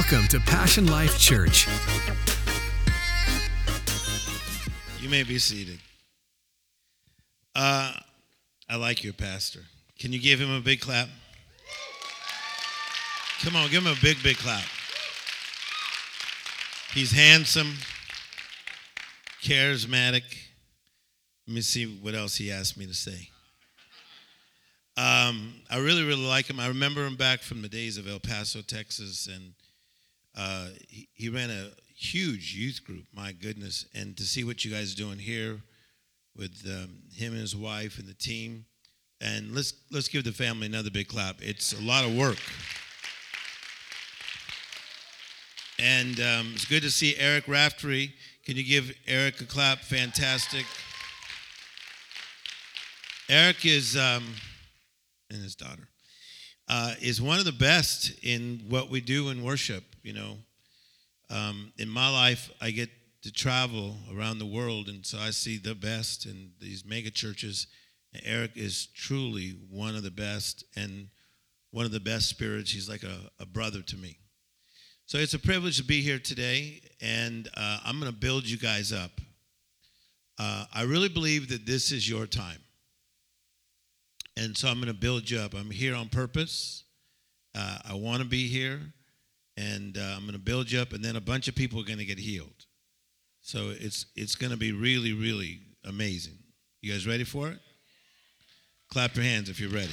Welcome to Passion Life Church. You may be seated. Uh, I like your pastor. Can you give him a big clap? Come on, give him a big, big clap. He's handsome, charismatic. Let me see what else he asked me to say. Um, I really, really like him. I remember him back from the days of El Paso, Texas, and uh, he, he ran a huge youth group. My goodness! And to see what you guys are doing here with um, him and his wife and the team, and let's let's give the family another big clap. It's a lot of work. And um, it's good to see Eric Raftery. Can you give Eric a clap? Fantastic. Eric is, um, and his daughter, uh, is one of the best in what we do in worship. You know, um, in my life, I get to travel around the world, and so I see the best in these mega churches. And Eric is truly one of the best and one of the best spirits. He's like a, a brother to me. So it's a privilege to be here today, and uh, I'm going to build you guys up. Uh, I really believe that this is your time. And so I'm going to build you up. I'm here on purpose. Uh, I want to be here, and uh, I'm going to build you up, and then a bunch of people are going to get healed. So it's, it's going to be really, really amazing. You guys ready for it? Clap your hands if you're ready.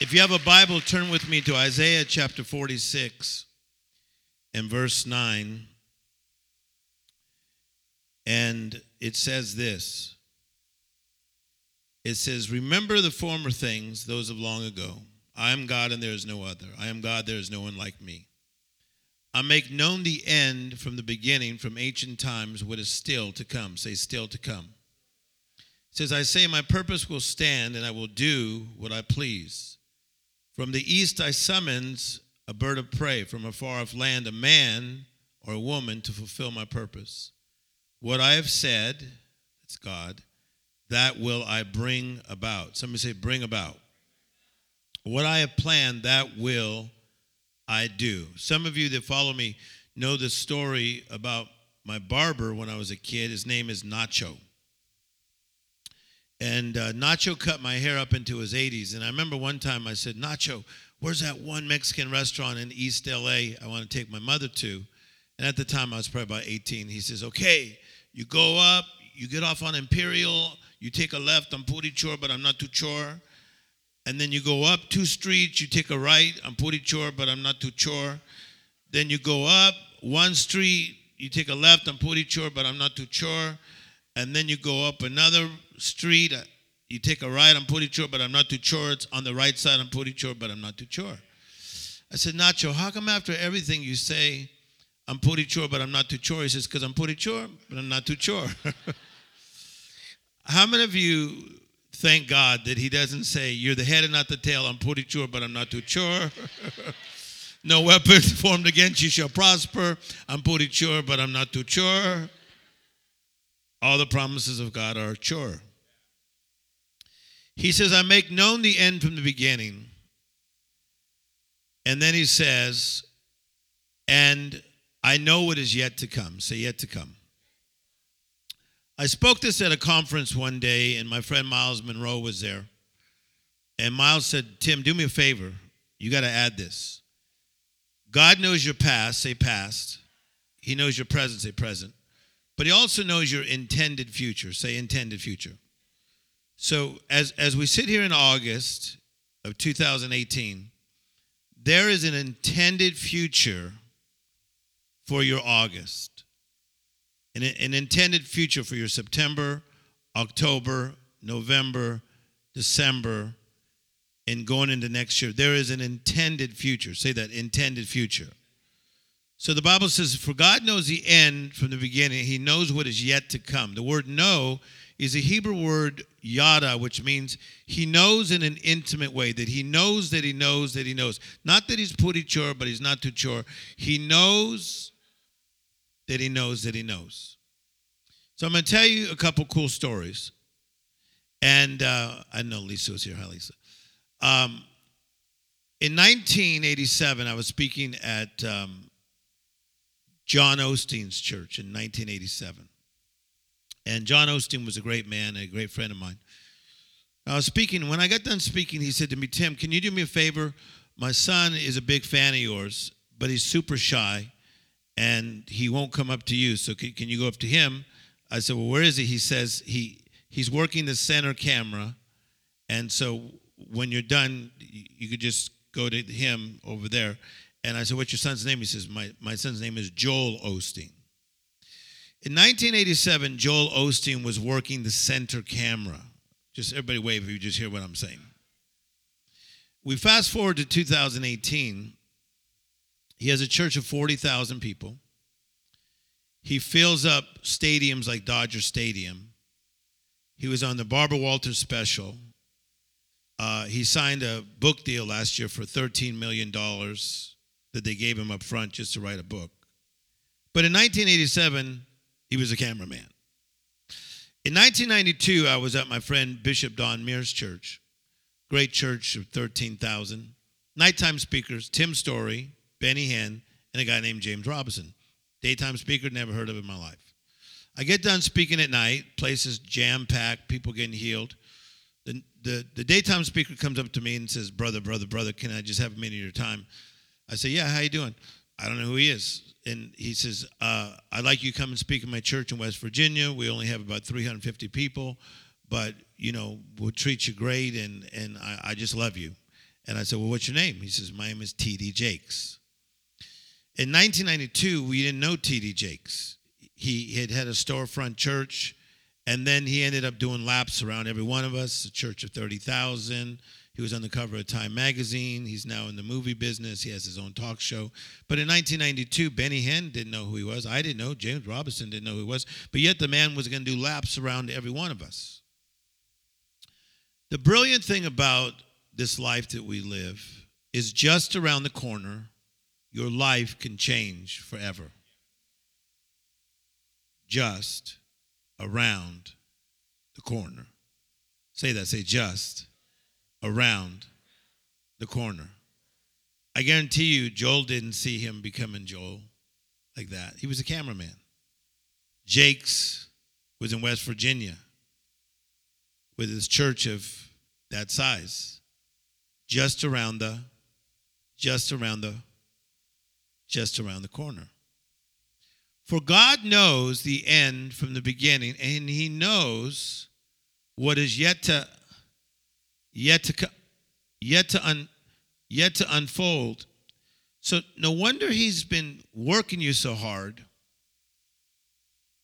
If you have a Bible, turn with me to Isaiah chapter 46 and verse 9. And it says this It says, Remember the former things, those of long ago. I am God and there is no other. I am God, there is no one like me. I make known the end from the beginning, from ancient times, what is still to come. Say, still to come. It says, I say, My purpose will stand and I will do what I please. From the east I summons a bird of prey, from a far off land, a man or a woman to fulfill my purpose. What I have said, it's God, that will I bring about. Somebody say, bring about. What I have planned, that will I do. Some of you that follow me know the story about my barber when I was a kid. His name is Nacho. And uh, Nacho cut my hair up into his 80s. And I remember one time I said, Nacho, where's that one Mexican restaurant in East LA I want to take my mother to? And at the time I was probably about 18. He says, okay, you go up, you get off on Imperial, you take a left on Purichor, but I'm not too sure. And then you go up two streets, you take a right on Purichor, but I'm not too sure. Then you go up one street, you take a left on Purichor, but I'm not too sure. And then you go up another street, uh, you take a right on Purichor, but I'm not too sure. It's on the right side on Purichor, but I'm not too sure. I said, Nacho, how come after everything you say, I'm Purichor, but I'm not too sure? He says, because I'm Purichor, but I'm not too sure. how many of you thank God that he doesn't say, You're the head and not the tail. I'm pretty sure, but I'm not too sure. no weapon formed against you shall prosper. I'm pretty sure, but I'm not too sure. All the promises of God are sure. He says, I make known the end from the beginning. And then he says, And I know what is yet to come. Say, yet to come. I spoke this at a conference one day, and my friend Myles Munroe was there. And Myles said, Tim, do me a favor. You got to add this. God knows your past, say past. He knows your present, say present. But he also knows your intended future, say intended future. So as, as we sit here in August of 2018, there is an intended future for your August an, an intended future for your September, October, November, December, and going into next year. There is an intended future. Say that intended future. So the Bible says, For God knows the end from the beginning, He knows what is yet to come. The word know is a Hebrew word yada, which means He knows in an intimate way, that He knows that He knows that He knows. Not that He's pretty sure, but He's not too sure. He knows that he knows that he knows. So I'm going to tell you a couple cool stories. And uh, I know Lisa was here. Hi, Lisa. Um, In 1987, I was speaking at um, John Osteen's church in 1987. And John Osteen was a great man, a great friend of mine. I was speaking. When I got done speaking, he said to me, Tim, can you do me a favor? My son is a big fan of yours, but he's super shy and he won't come up to you. So can, can you go up to him? I said, Well, where is he? He says he he's working the center camera. And so when you're done, you could just go to him over there. And I said, What's your son's name? He says, My, my son's name is Joel Osteen. In 1987, Joel Osteen was working the center camera. Just everybody wave if you just hear what I'm saying. We fast forward to 2018. He has a church of 40,000 people. He fills up stadiums like Dodger Stadium. He was on the Barbara Walters special. Uh, he signed a book deal last year for $13 million that they gave him up front just to write a book. But in 1987, he was a cameraman. In 1992, I was at my friend Bishop Don Meares' church, great church of 13,000. Nighttime speakers, Tim Storey, Benny Hinn, and a guy named James Robison. Daytime speaker, never heard of in my life. I get done speaking at night, places jam packed, people getting healed. The, the, the daytime speaker comes up to me and says, Brother, brother, brother, can I just have a minute of your time? I say, Yeah, how you doing? I don't know who he is. And he says, uh, I'd like you to come and speak in my church in West Virginia. We only have about 350 people, but, you know, we'll treat you great, and, and I, I just love you. And I said, Well, what's your name? He says, My name is T.D. Jakes. In 1992, we didn't know T.D. Jakes. He had had a storefront church, and then he ended up doing laps around every one of us, a church of 30,000. He was on the cover of Time magazine. He's now in the movie business. He has his own talk show. But in 1992, Benny Hinn didn't know who he was. I didn't know. James Robison didn't know who he was. But yet the man was going to do laps around every one of us. The brilliant thing about this life that we live is just around the corner, your life can change forever. Just around the corner. Say that. Say just around the corner. I guarantee you, Joel didn't see him becoming Joel like that. He was a cameraman. Jakes was in West Virginia with his church of that size, just around the, just around the, just around the corner. For God knows the end from the beginning, and He knows what is yet to yet to yet to un, yet to unfold. So no wonder he's been working you so hard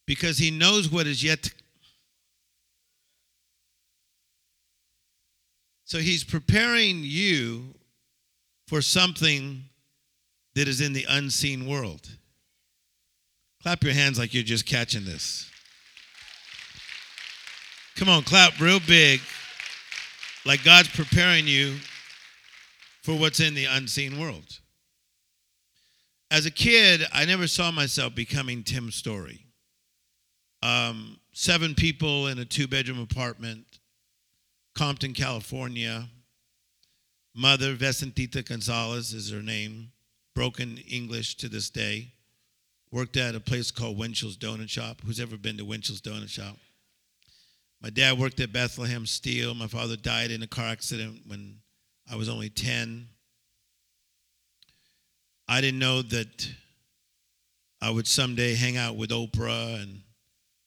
because he knows what is yet to So he's preparing you for something that is in the unseen world. Clap your hands like you're just catching this. Come on, clap real big like God's preparing you for what's in the unseen world. As a kid, I never saw myself becoming Tim Storey. Um, seven people in a two bedroom apartment, Compton, California. Mother, Vicentita Gonzalez is her name, broken English to this day. Worked at a place called Winchell's Donut Shop. Who's ever been to Winchell's Donut Shop? My dad worked at Bethlehem Steel. My father died in a car accident when I was only 10. I didn't know that I would someday hang out with Oprah and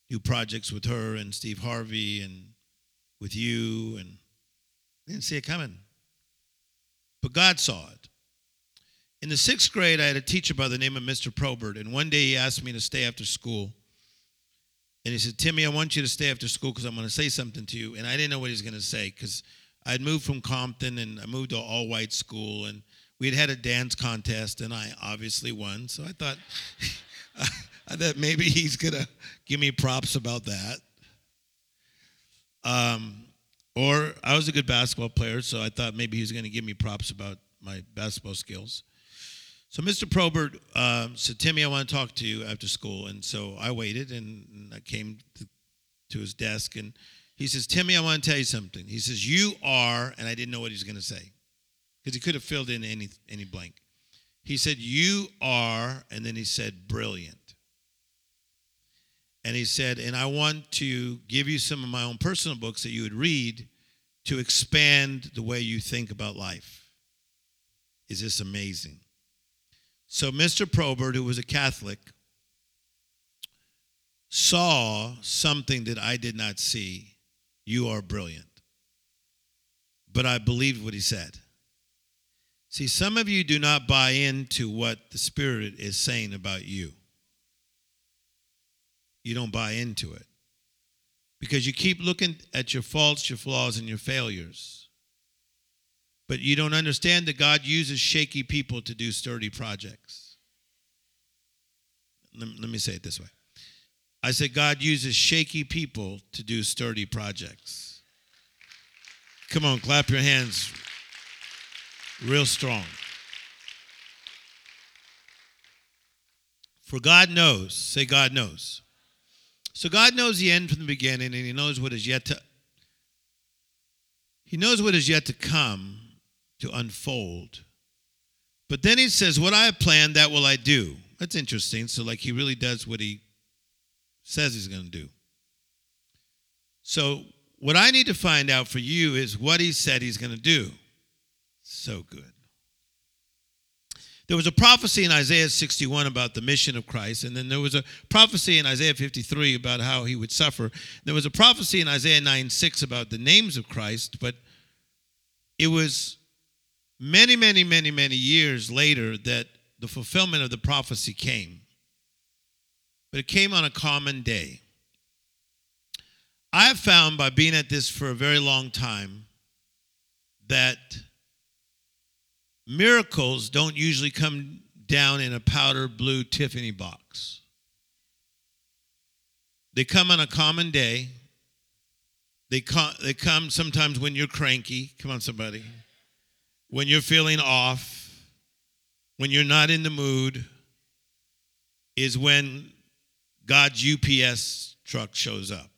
do projects with her and Steve Harvey and with you and I didn't see it coming. But God saw it. In the sixth grade, I had a teacher by the name of Mr. Probert, and one day he asked me to stay after school and he said, Timmy, I want you to stay after school because I'm going to say something to you. And I didn't know what he was going to say because I'd moved from Compton and I moved to all white school. And we had had a dance contest and I obviously won. So I thought, I thought maybe he's going to give me props about that. Um, or I was a good basketball player, so I thought maybe he was going to give me props about my basketball skills. So Mr. Probert uh, said, Timmy, I want to talk to you after school. And so I waited and, and I came to, to, his desk and he says, Timmy, I want to tell you something. He says, You are, and I didn't know what he was going to say because he could have filled in any any blank. He said, "You are," and then he said, "brilliant." And he said, "And I want to give you some of my own personal books that you would read to expand the way you think about life." Is this amazing? So, Mr. Probert, who was a Catholic, saw something that I did not see. You are brilliant. But I believed what he said. See, some of you do not buy into what the Spirit is saying about you. You don't buy into it because you keep looking at your faults, your flaws, and your failures. But you don't understand that God uses shaky people to do sturdy projects. Let, me say it this way I said, God uses shaky people to do sturdy projects. Come on, clap your hands real strong. For God knows, say, God knows. So God knows the end from the beginning, and He knows what is yet to. He knows what is yet to come to unfold. But then He says, "What I have planned, that will I do." That's interesting. So, like, He really does what He says He's going to do. So, what I need to find out for you is what He said He's going to do. So good. There was a prophecy in Isaiah 61 about the mission of Christ, and then there was a prophecy in Isaiah 53 about how he would suffer. There was a prophecy in Isaiah 9 6 about the names of Christ, but it was many, many, many, many years later that the fulfillment of the prophecy came. But it came on a common day. I have found by being at this for a very long time that miracles don't usually come down in a powder blue Tiffany box. They come on a common day. They come, they come sometimes when you're cranky. Come on, somebody. When you're feeling off, when you're not in the mood, is when God's UPS truck shows up.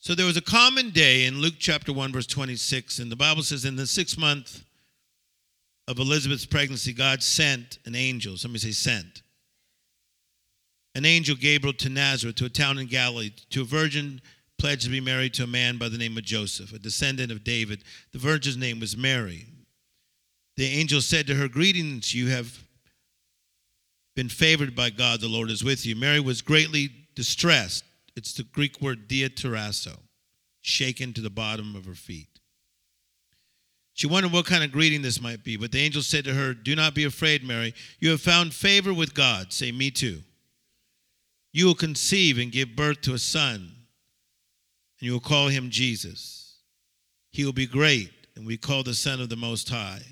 So there was a common day in Luke chapter 1, verse 26, and the Bible says, In the sixth month of Elizabeth's pregnancy, God sent an angel. Somebody say, sent. An angel, Gabriel, to Nazareth, to a town in Galilee, to a virgin pledged to be married to a man by the name of Joseph, a descendant of David. The virgin's name was Mary. The angel said to her, Greetings, you have been favored by God, the Lord is with you. Mary was greatly distressed. It's the Greek word diatarasso, shaken to the bottom of her feet. She wondered what kind of greeting this might be, but the angel said to her, Do not be afraid, Mary. You have found favor with God. Say, Me too. You will conceive and give birth to a son, and you will call him Jesus. He will be great, and we call the Son of the Most High.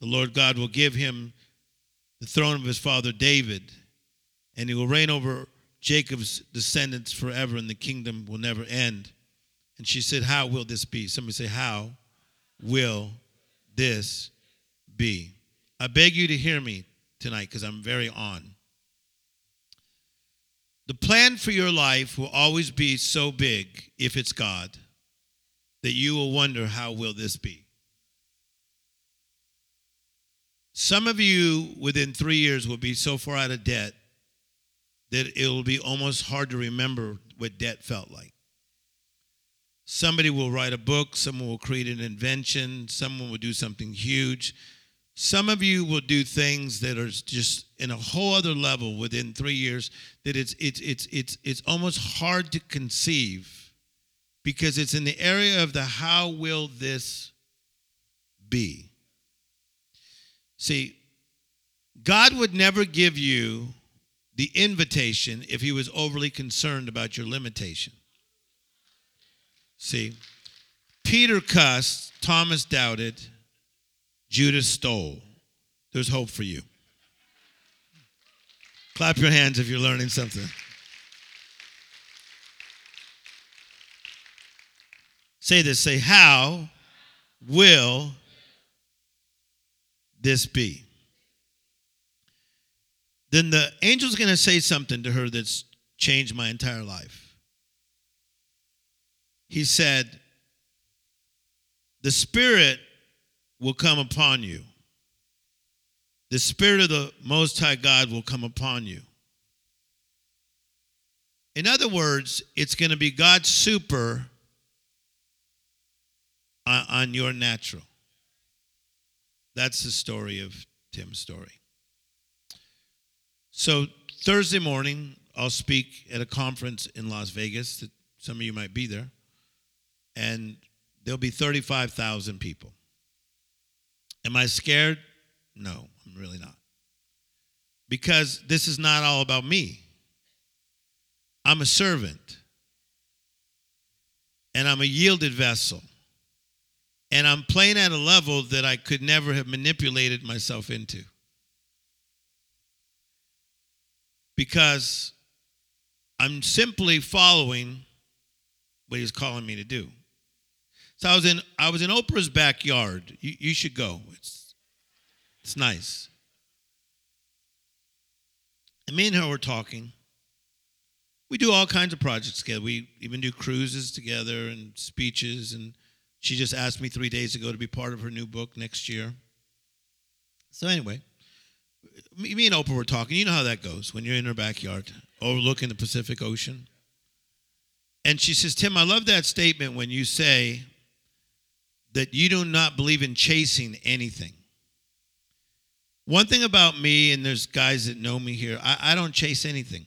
The Lord God will give him the throne of his father David, and he will reign over Jacob's descendants forever, and the kingdom will never end. And she said, How will this be? Somebody say, How? will this be? I beg you to hear me tonight because I'm very on. The plan for your life will always be so big if it's God that you will wonder how will this be? Some of you within 3 years will be so far out of debt that it will be almost hard to remember what debt felt like. Somebody will write a book, someone will create an invention, someone will do something huge. Some of you will do things that are just in a whole other level within three years that it's it's it's it's it's almost hard to conceive because it's in the area of the how will this be? See, God would never give you the invitation if he was overly concerned about your limitation. See, Peter cussed, Thomas doubted, Judas stole. There's hope for you. Clap your hands if you're learning something. Say this say, How will this be? Then the angel's going to say something to her that's changed my entire life he said, The Spirit will come upon you. The Spirit of the Most High God will come upon you. In other words, it's going to be God's super on, on your natural. That's the story of Tim's story. So, Thursday morning, I'll speak at a conference in Las Vegas some of you might be there. And there'll be 35,000 people. Am I scared? No, I'm really not. Because this is not all about me. I'm a servant. And I'm a yielded vessel. And I'm playing at a level that I could never have manipulated myself into. Because I'm simply following what he's calling me to do. So I was in I was in Oprah's backyard. You, you should go. It's it's nice. And me and her were talking. We do all kinds of projects together. We even do cruises together and speeches. And she just asked me three days ago to be part of her new book next year. So anyway, me, me and Oprah were talking. You know how that goes when you're in her backyard, overlooking the Pacific Ocean. And she says, Tim, I love that statement when you say that you do not believe in chasing anything. One thing about me, and there's guys that know me here, I, I don't chase anything.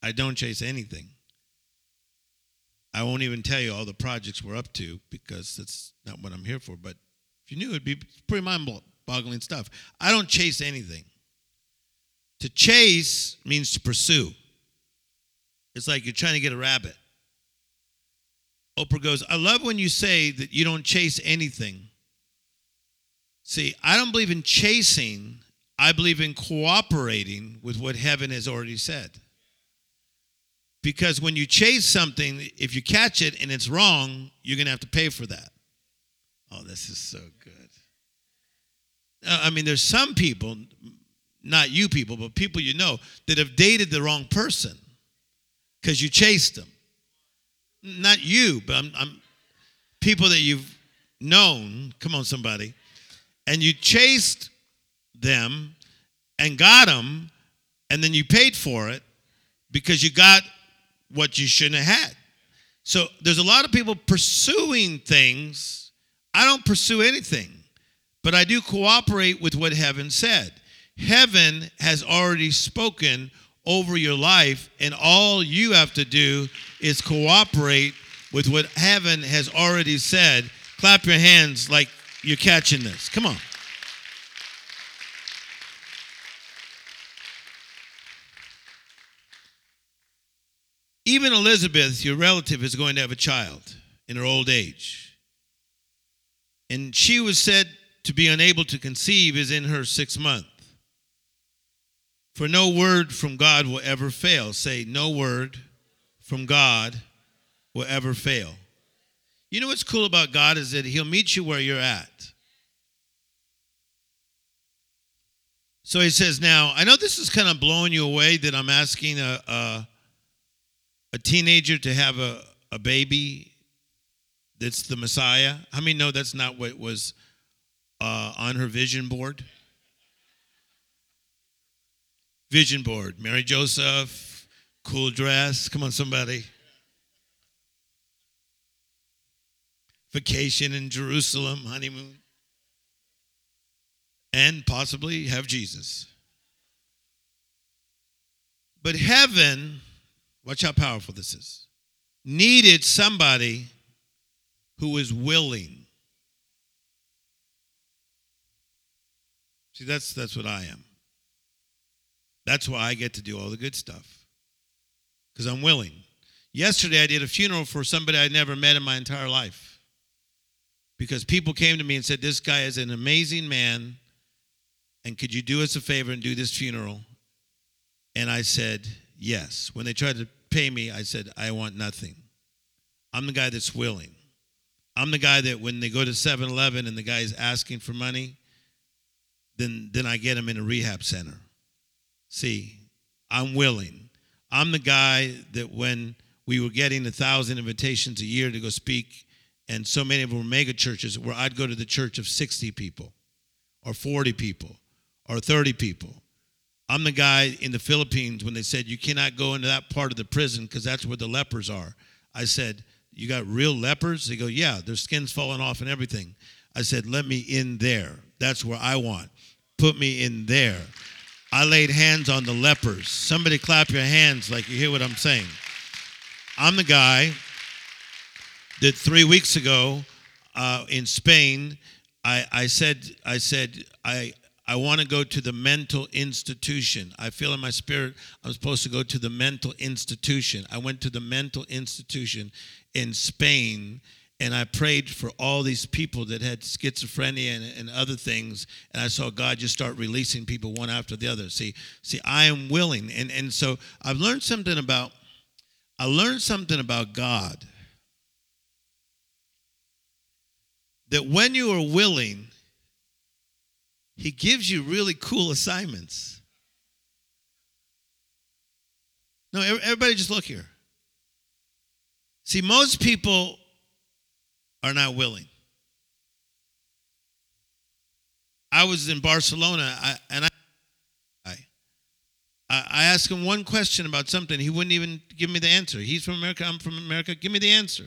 I don't chase anything. I won't even tell you all the projects we're up to because that's not what I'm here for. But if you knew, it'd be pretty mind boggling stuff. I don't chase anything. To chase means to pursue. It's like you're trying to get a rabbit. Oprah goes, I love when you say that you don't chase anything. See, I don't believe in chasing, I believe in cooperating with what heaven has already said. Because when you chase something, if you catch it and it's wrong, you're going to have to pay for that. Oh, this is so good. I mean, there's some people, not you people, but people you know, that have dated the wrong person because you chased them. Not you, but I'm, I'm people that you've known. Come on, somebody. And you chased them and got them, and then you paid for it because you got what you shouldn't have had. So there's a lot of people pursuing things. I don't pursue anything, but I do cooperate with what heaven said. Heaven has already spoken over your life, and all you have to do is cooperate with what heaven has already said. Clap your hands like you're catching this. Come on. Even Elizabeth, your relative, is going to have a child in her old age. And she was said to be unable to conceive is in her sixth month. For no word from God will ever fail. Say, no word from God will ever fail. You know what's cool about God is that He'll meet you where you're at. So He says, now, I know this is kind of blowing you away that I'm asking a, a, a teenager to have a, a baby that's the Messiah. How many know that's not what was uh, on her vision board? Vision board. Mary Joseph, cool dress. Come on, somebody. Vacation in Jerusalem, honeymoon. And possibly have Jesus. But heaven, watch how powerful this is, needed somebody who was willing. See, that's, that's what I am. That's why I get to do all the good stuff because I'm willing. Yesterday, I did a funeral for somebody I'd never met in my entire life because people came to me and said, This guy is an amazing man, and could you do us a favor and do this funeral? And I said, Yes. When they tried to pay me, I said, I want nothing. I'm the guy that's willing. I'm the guy that when they go to 7 Eleven and the guy's asking for money, then, then I get him in a rehab center. See, I'm willing. I'm the guy that when we were getting a thousand invitations a year to go speak and so many of them were mega churches where I'd go to the church of 60 people or 40 people or 30 people. I'm the guy in the Philippines when they said you cannot go into that part of the prison because that's where the lepers are. I said, You got real lepers? They go, Yeah, their skin's falling off and everything. I said, Let me in there. That's where I want. Put me in there. I laid hands on the lepers. Somebody clap your hands like you hear what I'm saying. I'm the guy that three weeks ago uh, in Spain, I, I said, I said, I, I want to go to the mental institution. I feel in my spirit I'm supposed to go to the mental institution. I went to the mental institution in Spain and I prayed for all these people that had schizophrenia and, and, other things, and I saw God just start releasing people one after the other. See, see, I am willing, and and so I've learned something about, I learned something about God. That when you are willing, He gives you really cool assignments. No, everybody, just look here. See, most people are not willing. I was in Barcelona I, and I, I, I asked him one question about something. He wouldn't even give me the answer. He's from America. I'm from America. Give me the answer.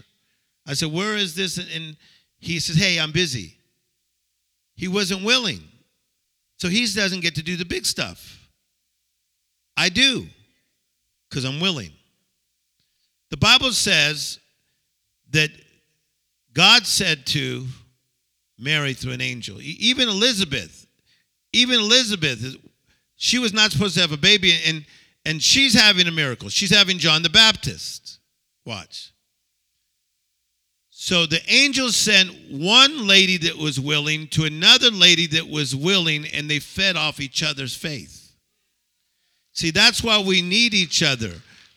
I said, Where is this? And he says, Hey, I'm busy. He wasn't willing. So he doesn't get to do the big stuff. I do because I'm willing. The Bible says that God said to Mary through an angel, even Elizabeth, even Elizabeth, she was not supposed to have a baby, and, and she's having a miracle. She's having John the Baptist. Watch. So the angel sent one lady that was willing to another lady that was willing, and they fed off each other's faith. See, that's why we need each other.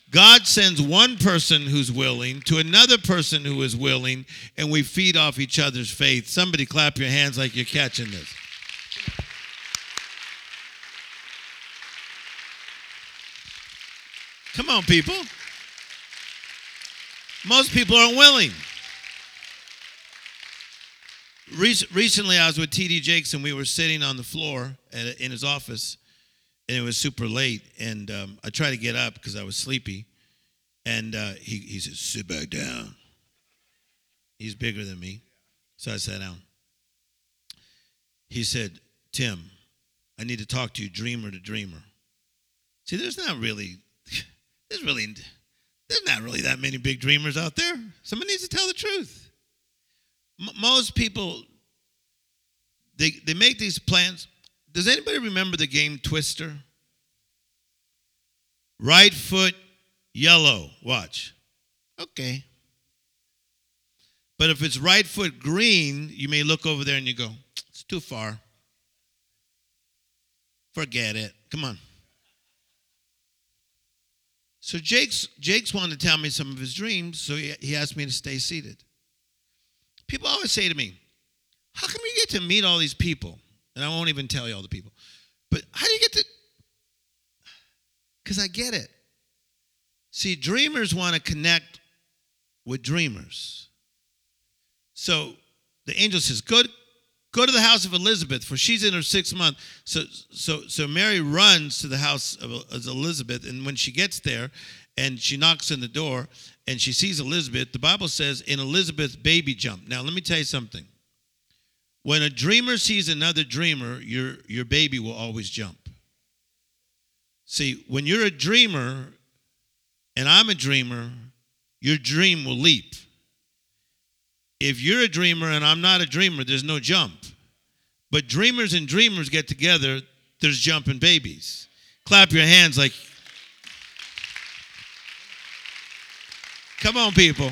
God sends one person who's willing to another person who is willing, and we feed off each other's faith. Somebody clap your hands like you're catching this. Come on, people. Most people aren't willing. Recently, I was with T.D. Jakes, and we were sitting on the floor in his office and it was super late, and um, I tried to get up because I was sleepy, and uh, he he said, "Sit back down." He's bigger than me, so I sat down. He said, "Tim, I need to talk to you, dreamer to dreamer." See, there's not really, there's really, there's not really that many big dreamers out there. Someone needs to tell the truth. M- most people, they they make these plans does anybody remember the game Twister? Right foot yellow. Watch. Okay. But if it's right foot green, you may look over there and you go, it's too far. Forget it. Come on. So Jakes Jakes wanted to tell me some of his dreams, so he, he asked me to stay seated. People always say to me, How come you get to meet all these people? And I won't even tell you all the people. But how do you get to? Because I get it. See, dreamers want to connect with dreamers. So the angel says, Go, go to the house of Elizabeth, for she's in her sixth month. So, so, so Mary runs to the house of Elizabeth, and when she gets there and she knocks on the door and she sees Elizabeth, the Bible says, in Elizabeth, baby jump. Now, let me tell you something. When a dreamer sees another dreamer, your, your baby will always jump. See, when you're a dreamer and I'm a dreamer, your dream will leap. If you're a dreamer and I'm not a dreamer, there's no jump. But dreamers and dreamers get together, there's jumping babies. Clap your hands like, come on, people.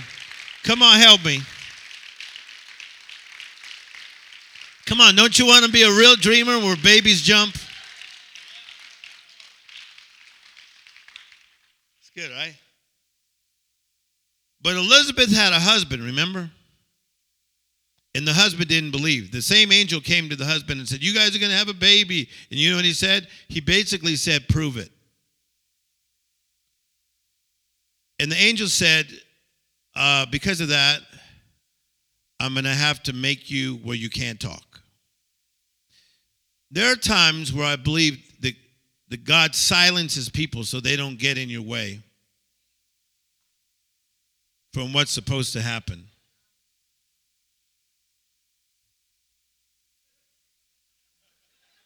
Come on, help me. Come on, don't you want to be a real dreamer where babies jump? It's good, right? But Elizabeth had a husband, remember? And the husband didn't believe. The same angel came to the husband and said, You guys are going to have a baby. And you know what he said? He basically said, Prove it. And the angel said, uh, Because of that, I'm going to have to make you where you can't talk. There are times where I believe that, that God silences people so they don't get in your way from what's supposed to happen.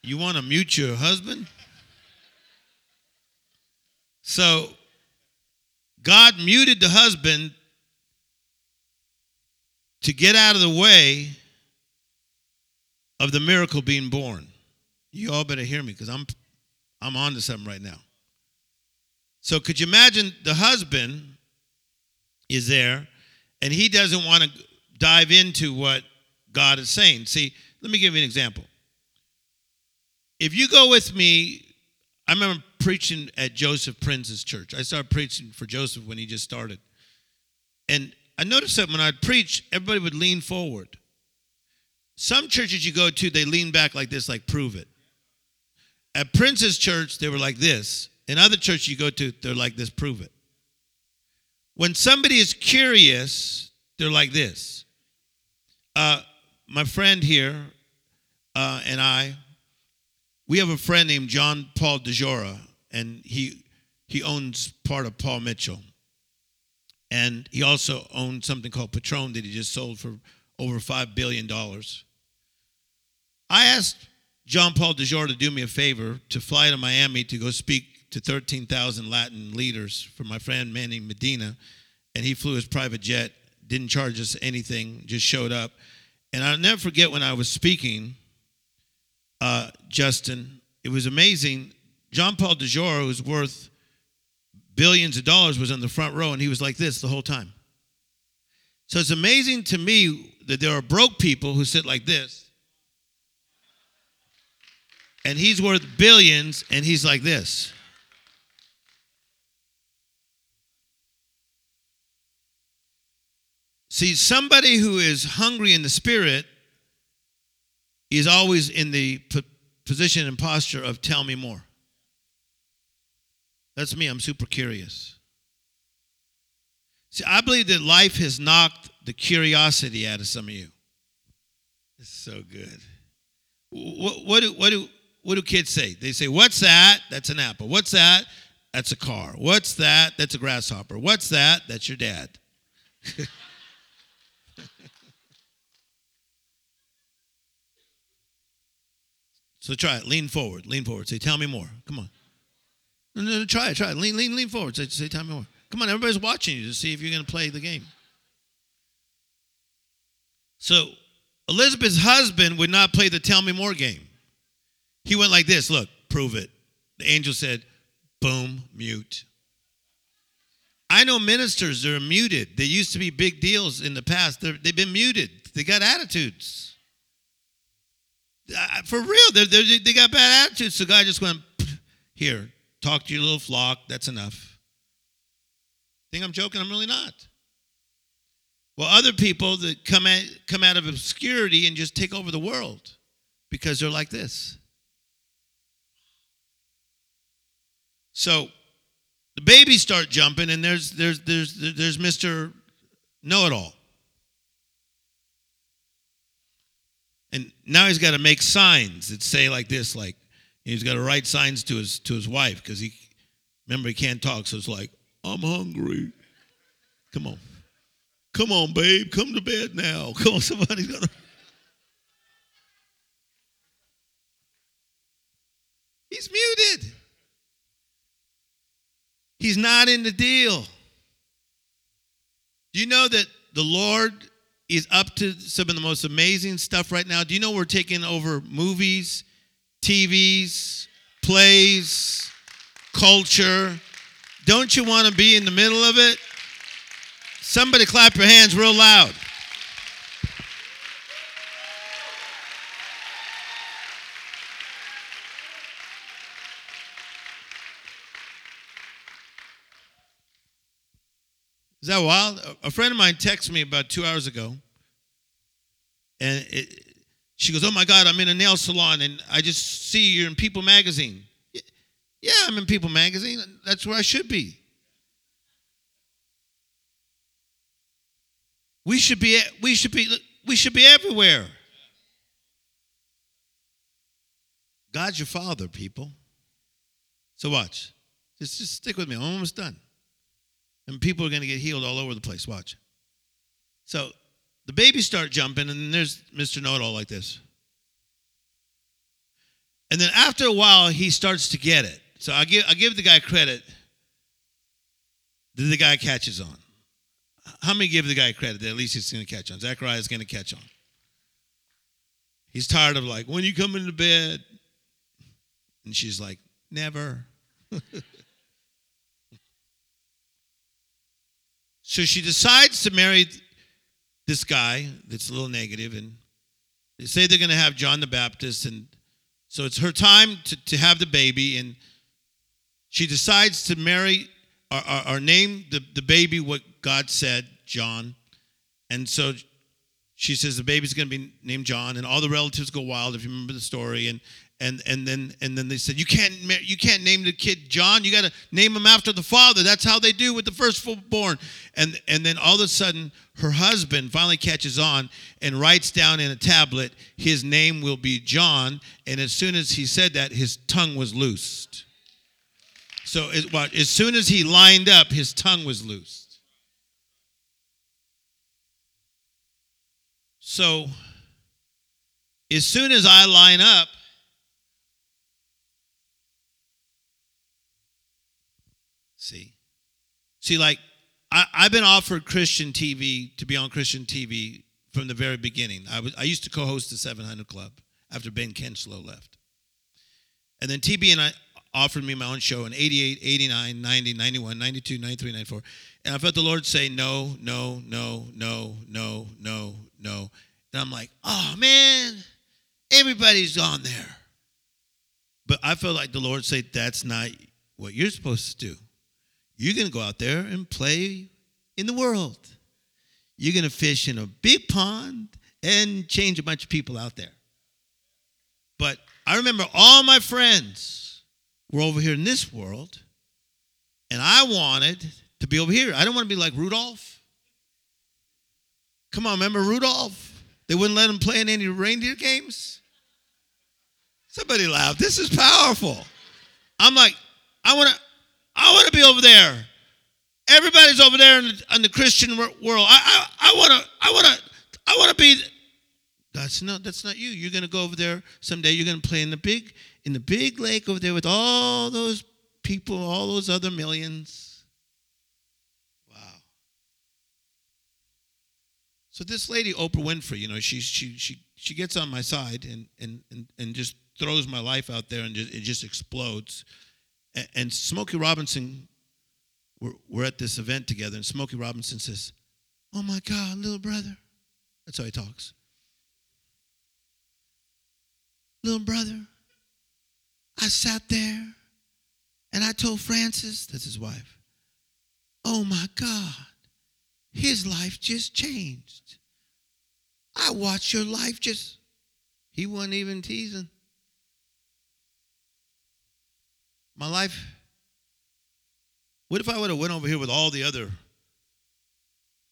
You want to mute your husband? So God muted the husband to get out of the way of the miracle being born. You all better hear me because I'm I'm on to something right now. So could you imagine the husband is there and he doesn't want to dive into what God is saying. See, let me give you an example. If you go with me, I remember preaching at Joseph Prince's church. I started preaching for Joseph when he just started. And I noticed that when I'd preach, everybody would lean forward. Some churches you go to, they lean back like this, like prove it. At Prince's church, they were like this. In other churches you go to, they're like this, prove it. When somebody is curious, they're like this. Uh, my friend here uh, and I, we have a friend named John Paul DeJoria, and he he owns part of Paul Mitchell. And he also owns something called Patron that he just sold for over $5 billion. I asked John Paul DeJoria to do me a favor to fly to Miami to go speak to 13,000 Latin leaders for my friend Manny Medina. And he flew his private jet, didn't charge us anything, just showed up. And I'll never forget when I was speaking uh, Justin, it was amazing. John Paul DeJoria, who's worth billions of dollars, was in the front row, and he was like this the whole time. So it's amazing to me that there are broke people who sit like this, and he's worth billions, and he's like this. See, somebody who is hungry in the spirit is always in the position and posture of tell me more. That's me. I'm super curious. See, I believe that life has knocked the curiosity out of some of you. It's so good. What, what, do, what, do, what do kids say? They say, What's that? That's an apple. What's that? That's a car. What's that? That's a grasshopper. What's that? That's your dad. So try it. Lean forward. Lean forward. Say, tell me more. Come on. No, no, no, try it. Try it. Lean, lean, lean forward. Say, say, tell me more. Come on. Everybody's watching you to see if you're going to play the game. So Elizabeth's husband would not play the tell me more game. He went like this. Look, prove it. The angel said, boom, mute. I know ministers that are muted. They used to be big deals in the past. they have been muted. They got attitudes for real, they're, they're, they got bad attitudes. So God just went, here, talk to your little flock. That's enough. Think I'm joking? I'm really not. Well, other people that come at, come out of obscurity and just take over the world because they're like this. So the babies start jumping, and there's there's there's there's Mr. Know It All. And now he's got to make signs that say like this, like he's got to write signs to his to his wife because he remember he can't talk, so it's like, I'm hungry. Come on. Come on, babe. Come to bed now. Come on, somebody's gonna He's muted. He's not in the deal. Do you know that the Lord is up to some of the most amazing stuff right now. Do you know we're taking over movies, TVs, plays, culture? Don't you want to be in the middle of it? Somebody clap your hands real loud. Is that wild? A friend of mine texted me about two hours ago, and it, she goes, "Oh my God, I'm in a nail salon, and I just see you're in People Magazine." Yeah, I'm in People Magazine. That's where I should be. We should be. We should be. we should be everywhere. God's your father, people. So watch. Just, just stick with me. I'm almost done. And people are going to get healed all over the place. Watch. So the babies start jumping, and there's Mr. Know It All like this. And then after a while, he starts to get it. So I give I give the guy credit. That the guy catches on. How many give the guy credit that at least he's going to catch on? Zechariah is going to catch on. He's tired of like, when you come into bed, and she's like, never. so she decides to marry this guy that's a little negative, and they say they're going to have John the Baptist, and so it's her time to, to have the baby, and she decides to marry or, or, or name the, the baby what God said, John. And so she says the baby's going to be named John, and all the relatives go wild if you remember the story. And and and then and then they said you can't you can't name the kid John. You got to name him after the father. That's how they do with the first born. And and then all of a sudden her husband finally catches on and writes down in a tablet his name will be John. And as soon as he said that, his tongue was loosed. So it, what, as soon as he lined up, his tongue was loosed. So as soon as I line up, see, see, like I, have been offered Christian TV to be on Christian TV from the very beginning. I was I used to co-host the 700 Club after Ben Kinchlow left, and then TB and I offered me my own show in 88, 89, 90, 91, 92, 93, 94. And I felt the Lord say, no, no, no, no, no, no, no. And I'm like, oh man, everybody's on there. But I felt like the Lord said, that's not what you're supposed to do. You're going to go out there and play in the world. You're going to fish in a big pond and change a bunch of people out there. But I remember all my friends we're over here in this world, and I wanted to be over here. I don't want to be like Rudolph. Come on, remember Rudolph? They wouldn't let him play in any reindeer games. Somebody laughed. This is powerful. I'm like, I want to, I want to be over there. Everybody's over there in the, in the Christian world. I, I, I want to, I want to, I want to be. That's not, that's not you. You're going to go over there someday. You're going to play in the big, in the big lake over there with all those people, all those other millions. Wow. So this lady, Oprah Winfrey, you know, she she she she gets on my side and and and, and just throws my life out there and just, it just explodes. And, Smokey Robinson, we're, we're at this event together, and Smokey Robinson says, "Oh my God, little brother," that's how he talks. Little brother, I sat there and I told Francis, that's his wife, oh my God, his life just changed. I watched your life just, he wasn't even teasing. My life, what if I would have went over here with all the other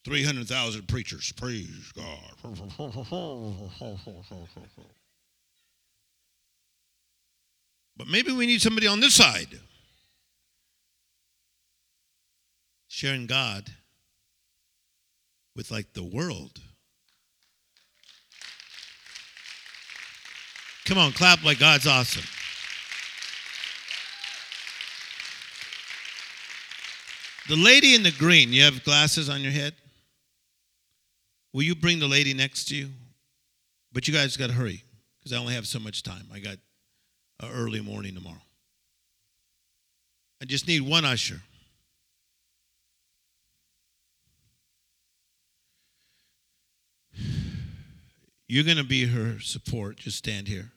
300,000 preachers? Praise God. But maybe we need somebody on this side sharing God with like the world. Come on, clap like God's awesome. The lady in the green, you have glasses on your head? Will you bring the lady next to you? But you guys got to hurry because I only have so much time. I got an early morning tomorrow. I just need one usher. You're going to be her support. Just stand here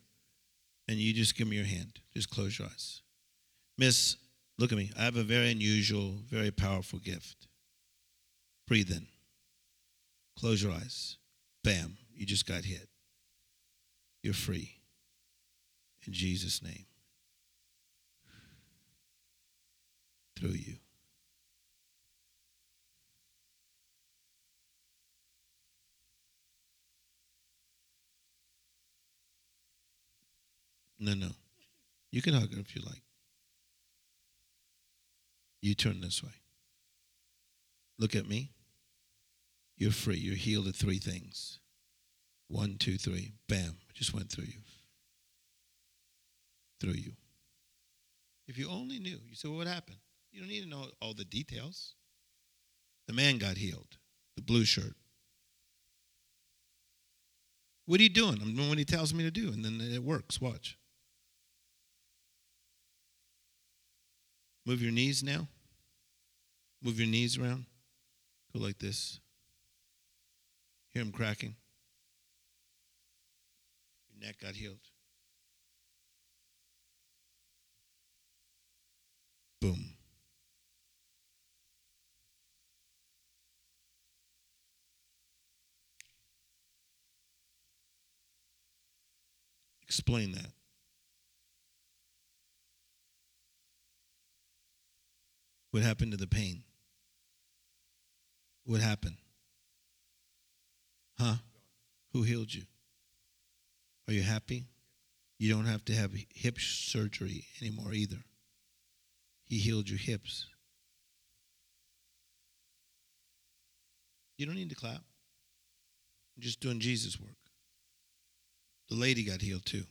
and you just give me your hand. Just close your eyes. Miss, Look at me. I have a very unusual, very powerful gift. Breathe in. Close your eyes. Bam. You just got hit. You're free. In Jesus' name. Through you. No, no. You can hug her if you like. You turn this way. Look at me. You're free. You're healed of three things. One, two, three. Bam. Just went through you. Through you. If you only knew, you say, well, what happened? You don't need to know all the details. The man got healed, the blue shirt. What are you doing? I'm doing what he tells me to do, and then it works. Watch. Move your knees now. Move your knees around. Go like this. Hear him cracking. Your neck got healed. Boom. Explain that. What happened to the pain? What happened? Huh? Who healed you? Are you happy? You don't have to have hip surgery anymore either. He healed your hips. You don't need to clap. I'm just doing Jesus' work. The lady got healed too.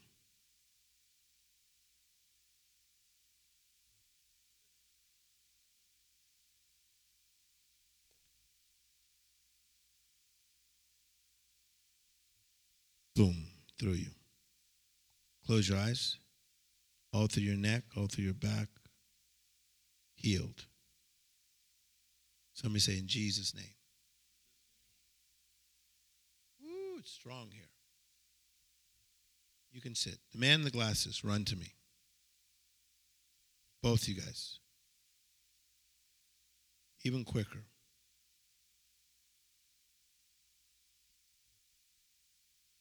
Boom, through you. Close your eyes. All through your neck, all through your back. Healed. Somebody say, in Jesus' name. Ooh, it's strong here. You can sit. The man in the glasses, run to me. Both you guys. Even quicker.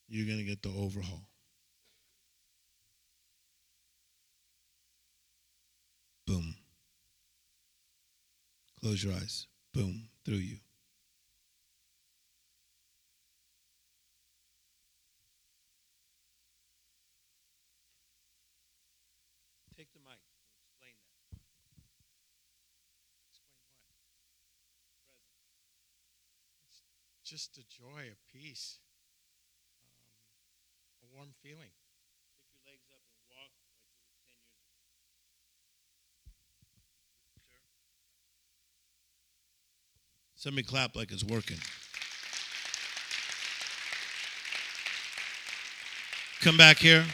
You're going to get the overhaul. Boom. Close your eyes. Boom. Through you. Take the mic. Explain that. Explain what? It's just a joy, a peace, a warm feeling. Pick your legs up and walk like it was 10 years ago. Sir? Somebody clap like it's working. Come back here.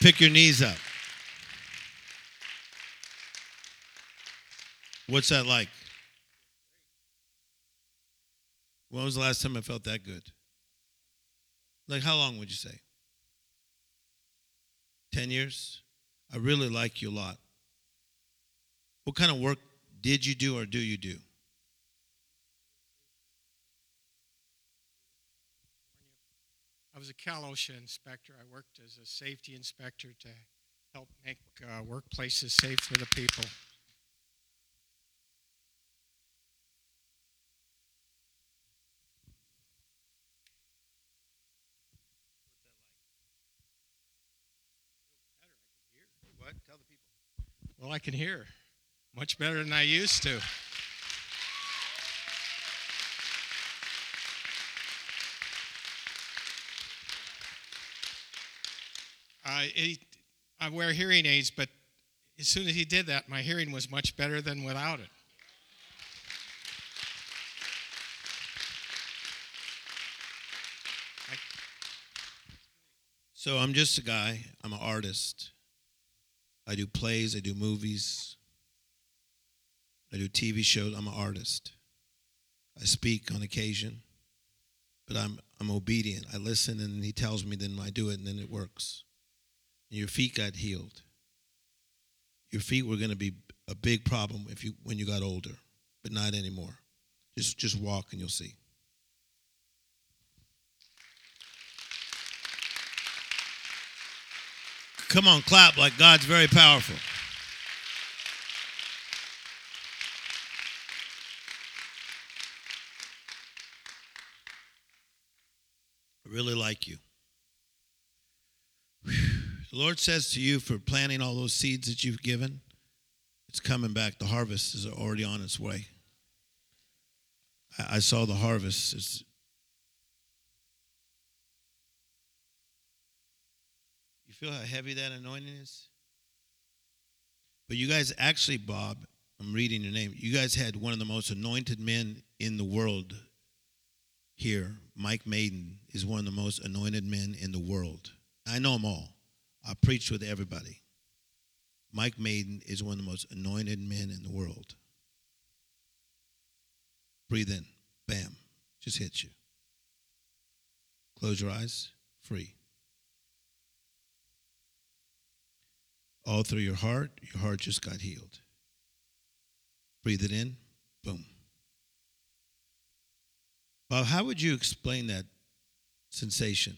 Pick your knees up. What's that like? When was the last time I felt that good? Like, how long would you say? 10 years? I really like you a lot. What kind of work did you do or do you do? I was a Cal OSHA inspector. I worked as a safety inspector to help make uh, workplaces safe for the people. Well, I can hear much better than I used to. I, it, I wear hearing aids, but as soon as he did that, my hearing was much better than without it. So I'm just a guy. I'm an artist. I do plays, I do movies, I do TV shows. I'm an artist. I speak on occasion, but I'm I'm obedient. I listen and he tells me, then I do it and then it works. And your feet got healed. Your feet were going to be a big problem if you when you got older, but not anymore. Just just walk and you'll see. Come on, clap like God's very powerful. I really like you. The Lord says to you for planting all those seeds that you've given, it's coming back. The harvest is already on its way. I, I saw the harvest. It's, feel how heavy that anointing is? But you guys actually, Bob, I'm reading your name. You guys had one of the most anointed men in the world here. Mike Maiden is one of the most anointed men in the world. I know them all. I preach with everybody. Mike Maiden is one of the most anointed men in the world. Breathe in. Bam. Just hits you. Close your eyes. Free. All through your heart, your heart just got healed. Breathe it in. Boom. Bob, how would you explain that sensation?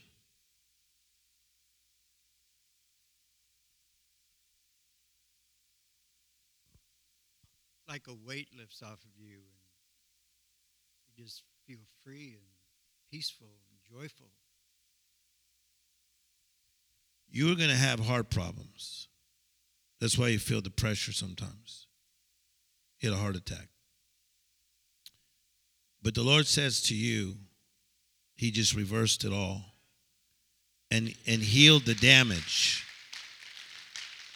like a weight lifts off of you and you just feel free and peaceful and joyful. You're going to have heart problems. That's why you feel the pressure sometimes. You had a heart attack. But the Lord says to you, He just reversed it all and, and healed the damage.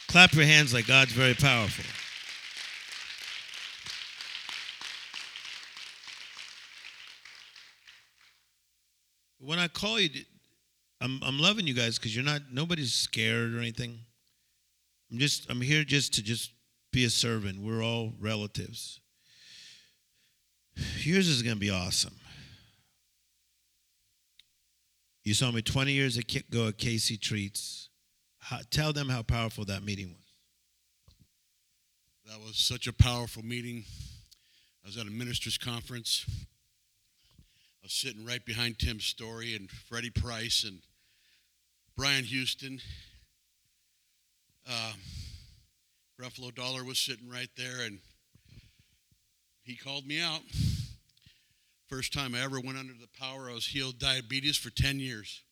Clap your hands like God's very powerful. When I call you, I'm, I'm loving you guys because you're not, nobody's scared or anything. I'm just, I'm here just to just be a servant. We're all relatives. Yours is going to be awesome. You saw me 20 years ago at Casey Treat's. How, tell them how powerful that meeting was. That was such a powerful meeting. I was at a ministers' conference. I was sitting right behind Tim Storey and Freddie Price and Brian Houston. Uh, Creflo Dollar was sitting right there, and he called me out. First time I ever went under the power, I was healed diabetes for 10 years.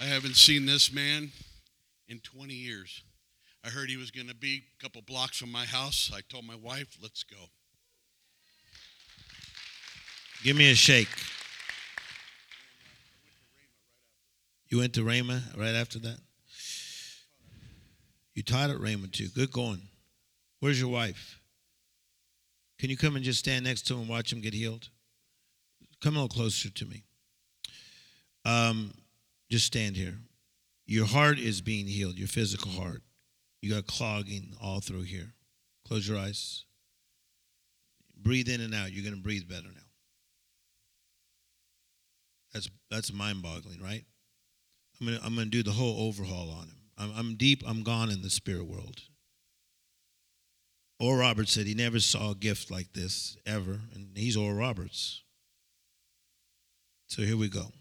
I haven't seen this man in 20 years. I heard he was going to be a couple blocks from my house. I told my wife, let's go. Give me a shake. You went to Rhema right after that? You taught at Rhema too. Good going. Where's your wife? Can you come and just stand next to him and watch him get healed? Come a little closer to me. Um, just stand here. Your heart is being healed, your physical heart. You got clogging all through here. Close your eyes. Breathe in and out. You're going to breathe better now. That's that's mind-boggling, right? I'm to I'm to do the whole overhaul on him. I'm, I'm deep. I'm gone in the spirit world. Oral Roberts said he never saw a gift like this ever, and he's Oral Roberts. So here we go.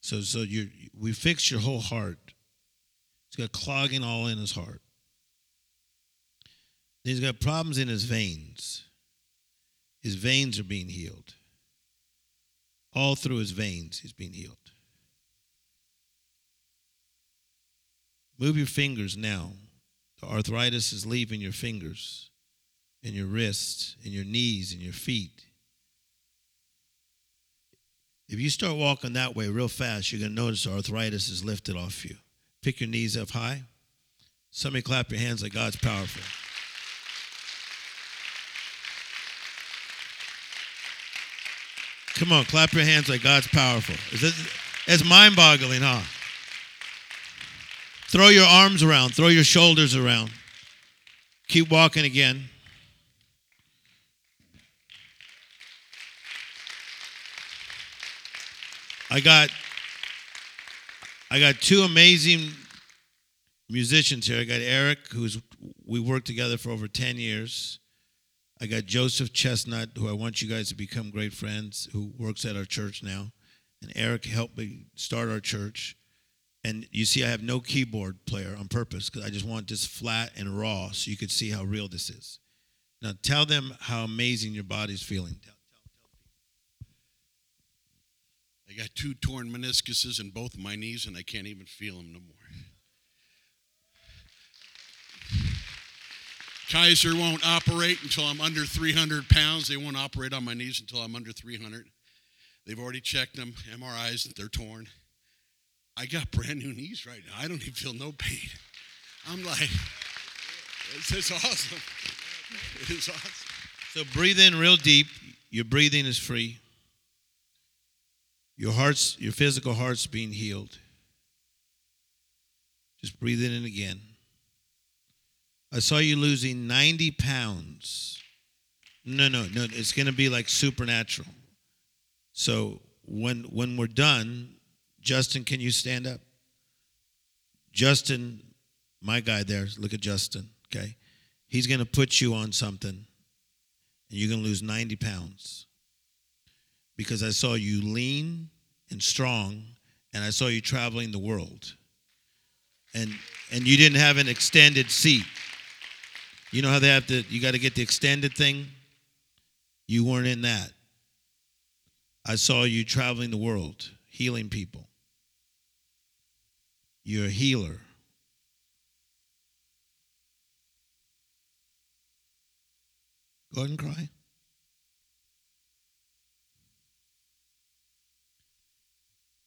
So so you we fix your whole heart. He's got clogging all in his heart. He's got problems in his veins. His veins are being healed. All through his veins, he's being healed. Move your fingers now. The arthritis is leaving your fingers and your wrists and your knees and your feet. If you start walking that way real fast, you're going to notice arthritis is lifted off you. Pick your knees up high. Somebody clap your hands like God's powerful. Come on, clap your hands like God's powerful. It's mind boggling, huh? Throw your arms around, throw your shoulders around. Keep walking again. I got I got two amazing musicians here. I got Eric, who's we worked together for over 10 years. I got Joseph Chestnut, who I want you guys to become great friends, who works at our church now. And Eric helped me start our church. And you see, I have no keyboard player on purpose because I just want this flat and raw so you could see how real this is. Now, tell them how amazing your body's feeling. Tell, tell, tell got two torn meniscuses in both my knees, and I can't even feel them no more. Kaiser won't operate until I'm under 300 pounds. They won't operate on my knees until I'm under 300. They've already checked them, MRIs, they're torn. I got brand new knees right now. I don't even feel no pain. I'm like, this is awesome. It is awesome. So breathe in real deep. Your breathing is free. Your heart's your physical heart's being healed. Just breathe in again. I saw you losing 90 pounds. No, no, no. It's going to be like supernatural. So when when we're done, Justin, can you stand up? Justin, my guy there, look at Justin, okay? He's going to put you on something and you're going to lose 90 pounds. Because I saw you lean and strong and I saw you traveling the world. And and you didn't have an extended seat. You know how they have to you got to get the extended thing? You weren't in that. I saw you traveling the world, healing people. You're a healer. Go ahead and cry.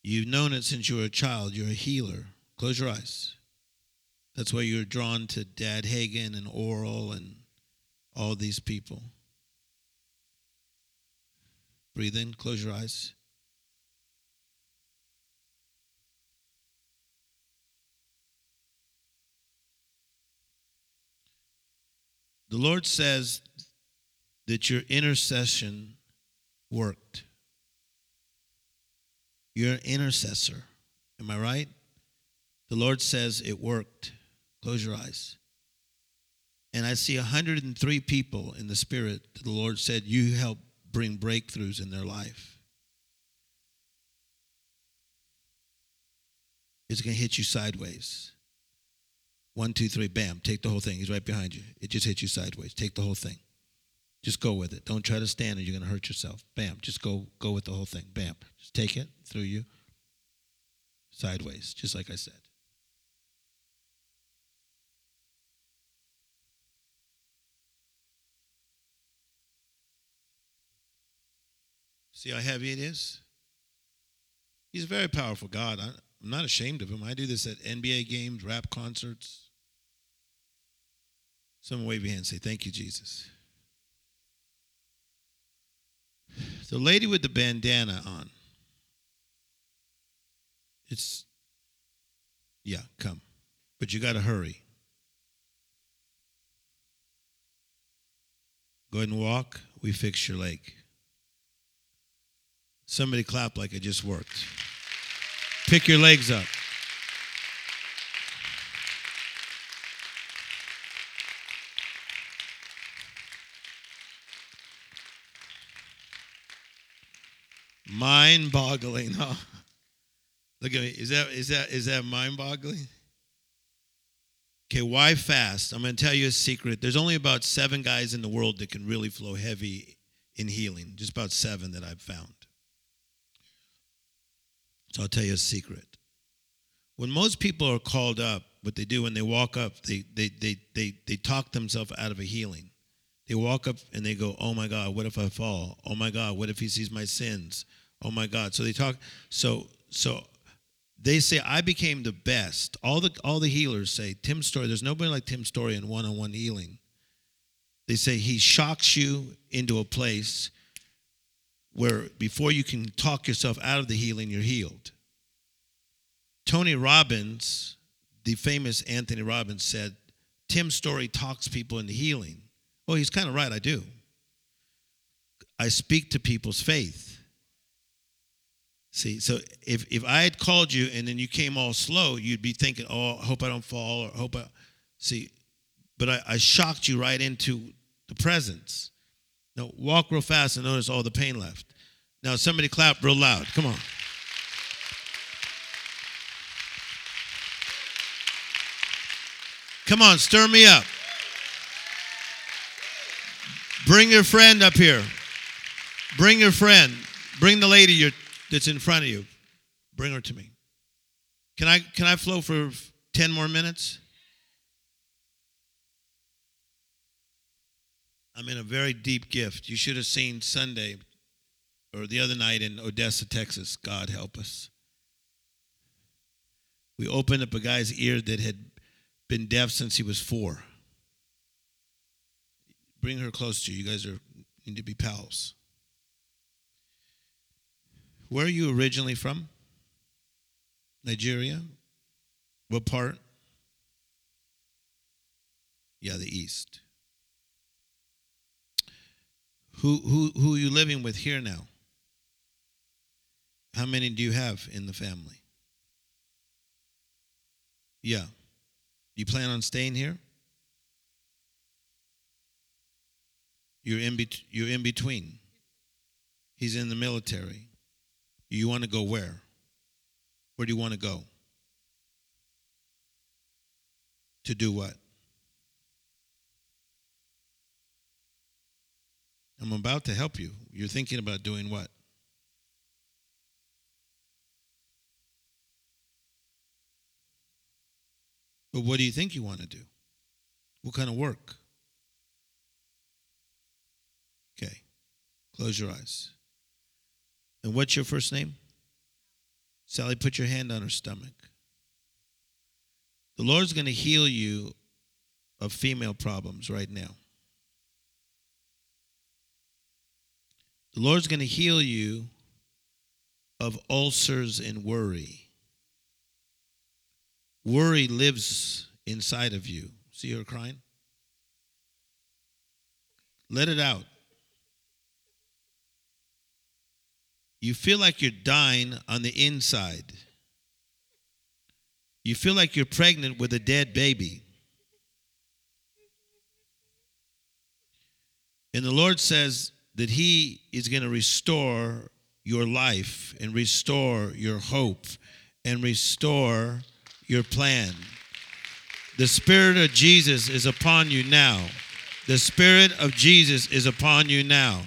You've known it since you were a child. You're a healer. Close your eyes. That's why you're drawn to Dad Hagin and Oral and all these people. Breathe in, close your eyes. The Lord says that your intercession worked. You're an intercessor. Am I right? The Lord says it worked. Close your eyes. And I see 103 people in the Spirit that the Lord said you help bring breakthroughs in their life. It's going to hit you sideways. One, two, three, bam. Take the whole thing. He's right behind you. It just hits you sideways. Take the whole thing. Just go with it. Don't try to stand it. You're going to hurt yourself. Bam. Just go go with the whole thing. Bam. Just take it through you. Sideways, just like I said. See how heavy it is? He's a very powerful God. I'm not ashamed of him. I do this at NBA games, rap concerts. Someone wave your hand and say, Thank you, Jesus. The lady with the bandana on. It's, yeah, come. But you got to hurry. Go ahead and walk. We fix your leg. Somebody clap like it just worked. Pick your legs up. Mind boggling, huh? Look at me. Is that is that is that mind boggling? Okay, why fast? I'm going to tell you a secret. There's only about seven guys in the world that can really flow heavy in healing. Just about seven that I've found. So I'll tell you a secret. When most people are called up, what they do when they walk up, they they they they, they talk themselves out of a healing. They walk up and they go, "Oh my God, what if I fall? Oh my God, what if He sees my sins? Oh my God." So they talk. So so they say I became the best. All the all the healers say Tim Storey. There's nobody like Tim Storey in one-on-one healing. They say he shocks you into a place where before you can talk yourself out of the healing, you're healed. Tony Robbins, the famous Anthony Robbins, said Tim Storey talks people into healing. Well, he's kind of right. I do. I speak to people's faith. See, so if, if I had called you and then you came all slow, you'd be thinking, oh, I hope I don't fall, or hope I. See, but I, I shocked you right into the presence. Now, walk real fast and notice all the pain left. Now, somebody clap real loud. Come on. Come on, stir me up. Bring your friend up here. Bring your friend. Bring the lady you're that's in front of you. Bring her to me. Can I can I flow for 10 more minutes? I'm in a very deep gift. You should have seen Sunday or the other night in Odessa, Texas. God help us. We opened up a guy's ear that had been deaf since he was four. Bring her close to you. You guys are need to be pals. Where are you originally from? Nigeria? What part? Yeah, the east. Who who who are you living with here now? How many do you have in the family? Yeah. You plan on staying here? You're in bet- you're in between. He's in the military. You want to go where? Where do you want to go? To do what? I'm about to help you. You're thinking about doing what? But what do you think you want to do? What kind of work? Okay. Close your eyes. And what's your first name? Sally, put your hand on her stomach. The Lord's going to heal you of female problems right now. The Lord's going to heal you of ulcers and worry. Worry lives inside of you. See her crying? Let it out. You feel like you're dying on the inside. You feel like you're pregnant with a dead baby. And the Lord says that He is going to restore your life and restore your hope and restore your plan. The Spirit of Jesus is upon you now. The Spirit of Jesus is upon you now.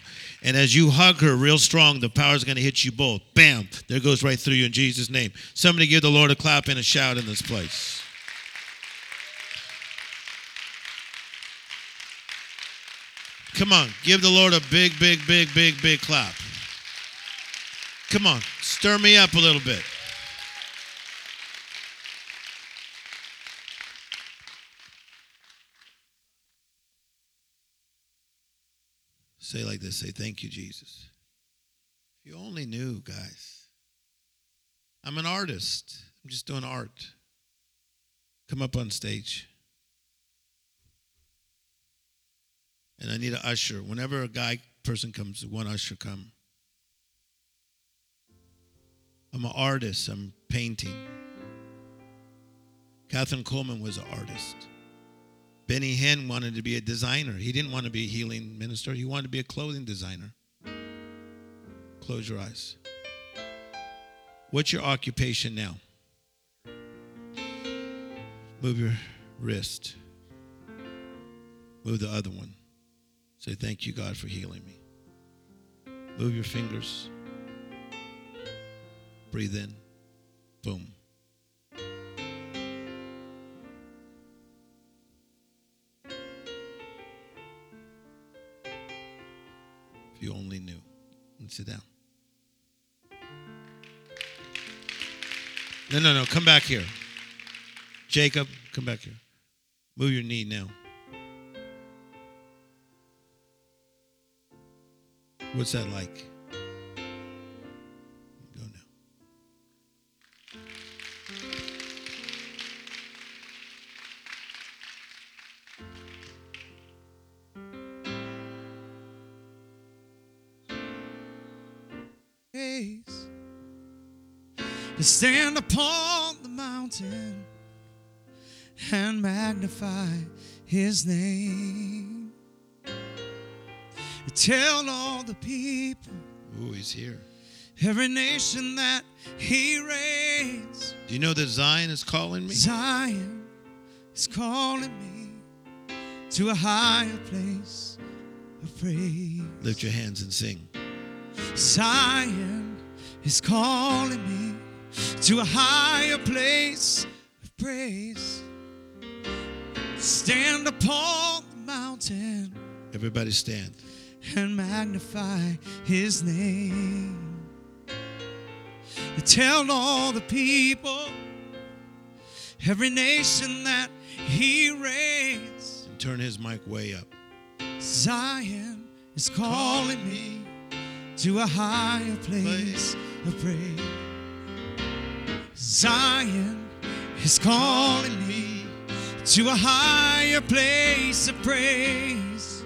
And as you hug her real strong, the power is going to hit you both. Bam! There goes right through you in Jesus' name. Somebody give the Lord a clap and a shout in this place. Come on, give the Lord a big, big, big, big, big clap. Come on, stir me up a little bit. Say like this say, Thank you, Jesus. If you only knew, guys. I'm an artist, I'm just doing art. Come up on stage. And I need an usher. Whenever a guy person comes, one usher come. I'm an artist. I'm painting. Kathryn Kuhlman was an artist. Benny Hinn wanted to be a designer. He didn't want to be a healing minister. He wanted to be a clothing designer. Close your eyes. What's your occupation now? Move your wrist. Move the other one. Say, Thank you, God, for healing me. Move your fingers. Breathe in. Boom. You only knew. And sit down. No, no, no. Come back here. Jacob, come back here. Move your knee now. What's that like? Stand upon the mountain and magnify his name. Tell all the people, Ooh, he's here. every nation that he reigns. Do you know that Zion is calling me? Zion is calling me to a higher place of praise. Lift your hands and sing. Zion is calling me to a higher place of praise. Stand upon the mountain Everybody stand. and magnify his name. And Tell all the people, every nation that he reigns. And turn his mic way up. Zion is calling me to a higher place of praise. Zion is calling me to a higher place of praise.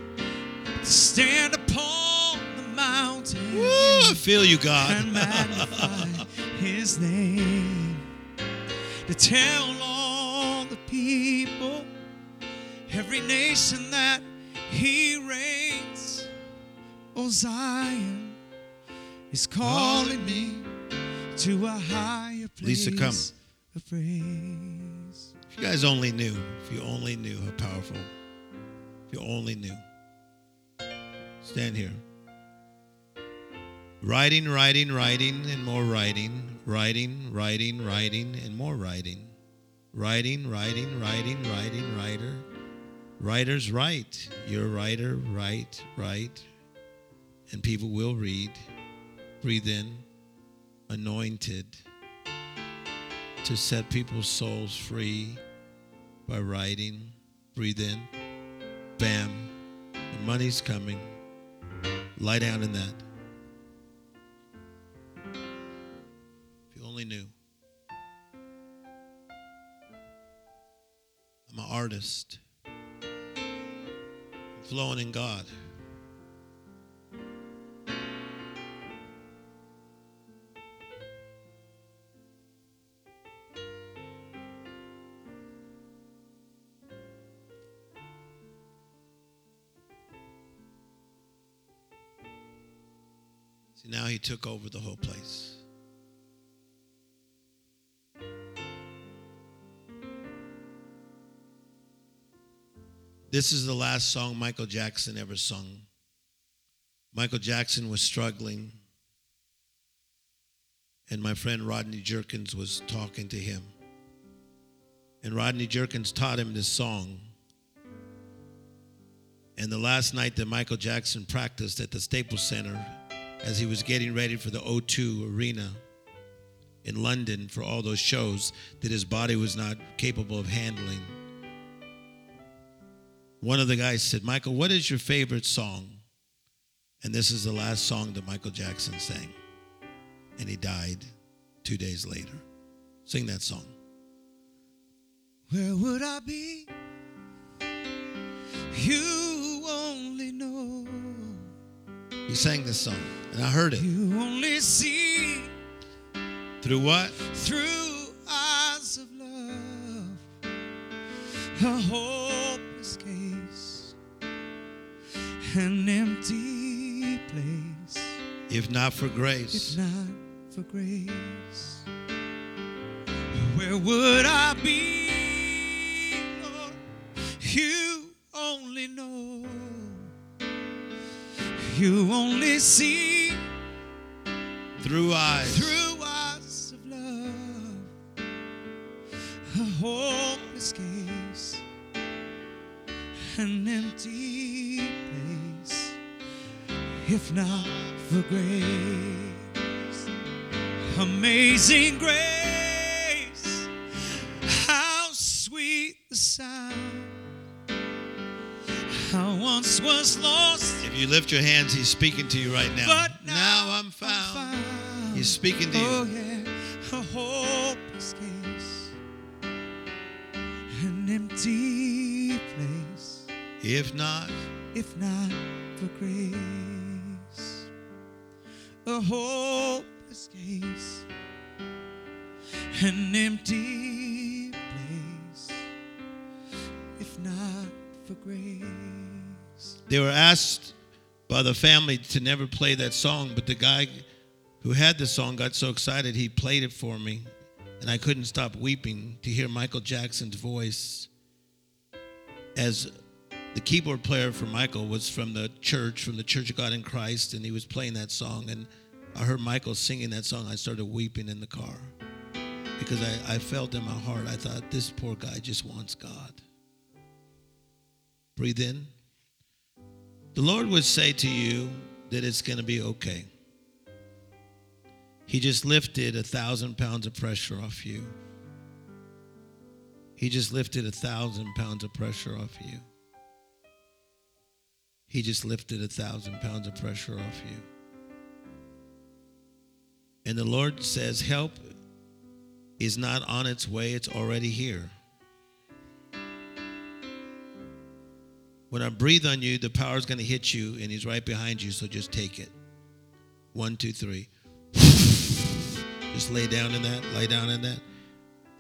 To stand upon the mountain Woo, I feel you, God. and magnify his name. To tell all the people, every nation that he reigns. Oh, Zion is calling me to a higher place Lisa, come. If you guys only knew, if you only knew how powerful, if you only knew. Stand here. Writing, writing, writing, and more writing. Writing, writing, writing, and more writing. Writing, writing, writing, writing, writer. Writers write. You're a writer, write, write. And people will read. Breathe in. Anointed to set people's souls free by writing. Breathe in. Bam. The money's coming. Lie down in that. If you only knew. I'm an artist. I'm flowing in God. See, now he took over the whole place. This is the last song Michael Jackson ever sung. Michael Jackson was struggling, and my friend Rodney Jerkins was talking to him. And Rodney Jerkins taught him this song. And the last night that Michael Jackson practiced at the Staples Center, as he was getting ready for the O2 Arena in London for all those shows that his body was not capable of handling. One of the guys said, Michael, what is your favorite song? And this is the last song that Michael Jackson sang. And he died two days later. Sing that song. Where would I be? You. He sang this song, and I heard it. You only see Through what? through eyes of love a hopeless case, an empty place, If not for grace. if not for grace. Where would I be, Lord? You only know. You only see Through eyes. through eyes of love a hopeless case, an empty place, if not for grace. Amazing grace, how sweet the sound. I once was lost, you lift your hands, he's speaking to you right now. but now, I'm found. found. He's speaking to Oh you. yeah, a hopeless case, an empty place, If not, if not for grace. A hopeless case, an empty place, if not for grace. they were asked by the family to never play that song, but the guy who had the song got so excited he played it for me, and I couldn't stop weeping to hear Michael Jackson's voice. As the keyboard player for Michael was from the church, from the Church of God in Christ, and he was playing that song, and I heard Michael singing that song, I started weeping in the car because I, I felt in my heart, I thought, this poor guy just wants God. Breathe in. The Lord would say to you that it's going to be okay. He just lifted a thousand pounds of pressure off you. He just lifted a thousand pounds of pressure off you. He just lifted a thousand pounds of pressure off you. And the Lord says, Help is not on its way, it's already here. When I breathe on you, the power is going to hit you, and He's right behind you, so just take it. One, two, three. Just lay down in that, lay down in that.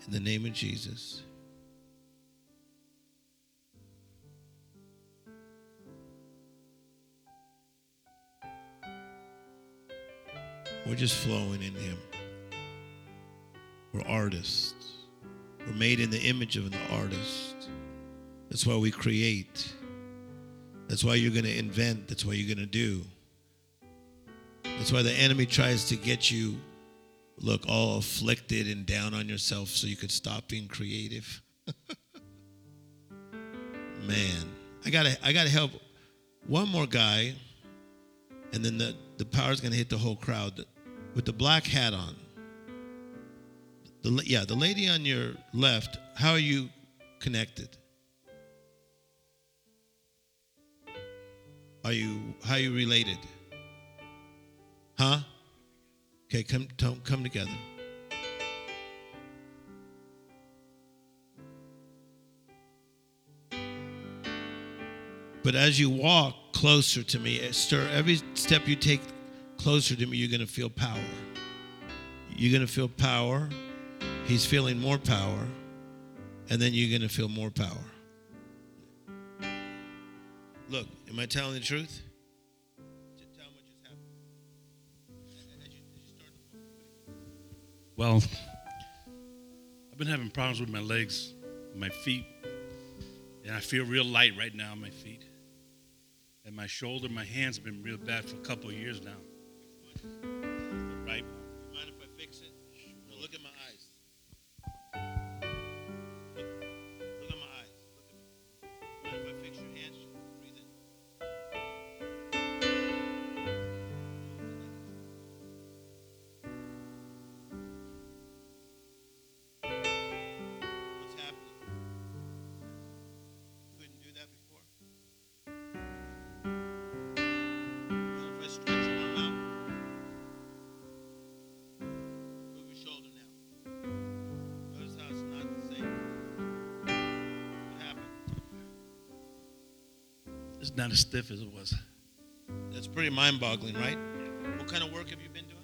In the name of Jesus. We're just flowing in Him. We're artists. We're made in the image of an artist. That's why we create. That's why you're going to invent. That's why you're going to do. That's why the enemy tries to get you, look, all afflicted and down on yourself so you could stop being creative. Man, I gotta, I gotta help one more guy, and then the, the power's gonna hit the whole crowd with the black hat on. The, yeah, the lady on your left, how are you connected? Are you how are you related? Huh? Okay, come come, together. But as you walk closer to me, stir every step you take closer to me, you're going to feel power. You're going to feel power. He's feeling more power. And then you're going to feel more power. Look, am I telling the truth? Well, I've been having problems with my legs, my feet, and I feel real light right now on my feet. And my shoulder, my hands have been real bad for a couple of years now. Not as stiff as it was. That's pretty mind boggling, right? What kind of work have you been doing?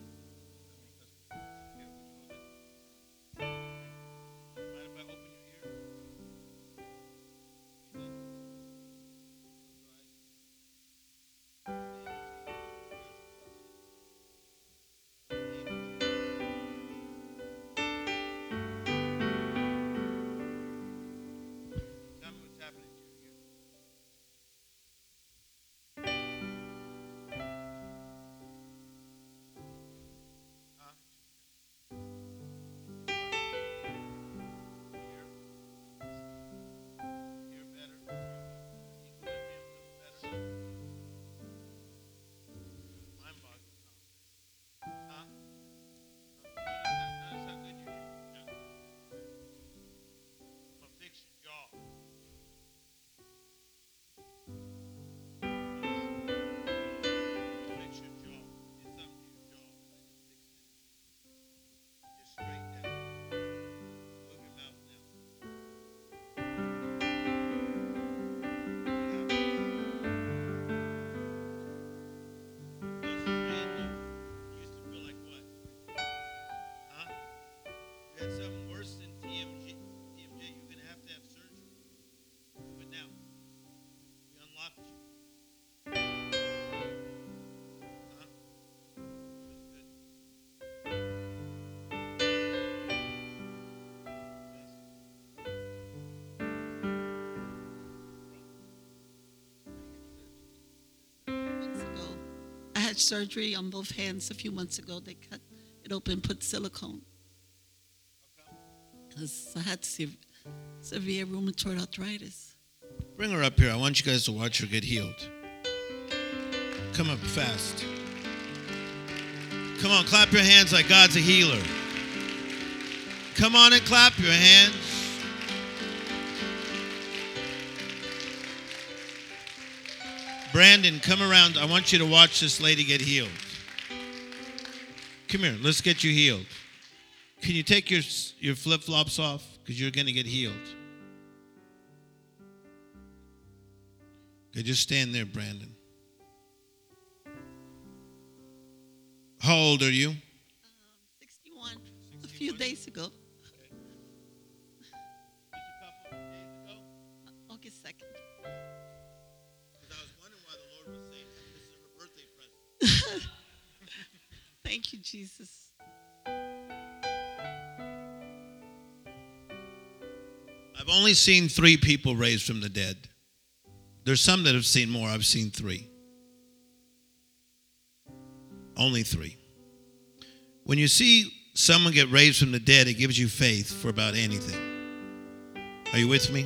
had something worse than TMJ, TMJ, you're going to have to have surgery. But now, we unlocked you. surgery on both hands a few months ago. They cut it open, put silicone. I had severe rheumatoid arthritis. Bring her up here. I want you guys to watch her get healed. Come up fast. Come on, clap your hands like God's a healer. Come on and clap your hands. Brandon, come around. I want you to watch this lady get healed. Come here. Let's get you healed. Can you take your your flip flops off? Because you're going to get healed. Okay, just stand there, Brandon. How old are you? Um, 61, a few days ago, Just a couple days ago? August 2nd. Thank you, Jesus. I've only seen three people raised from the dead. There's some that have seen more. I've seen three. Only three. When you see someone get raised from the dead, it gives you faith for about anything. Are you with me?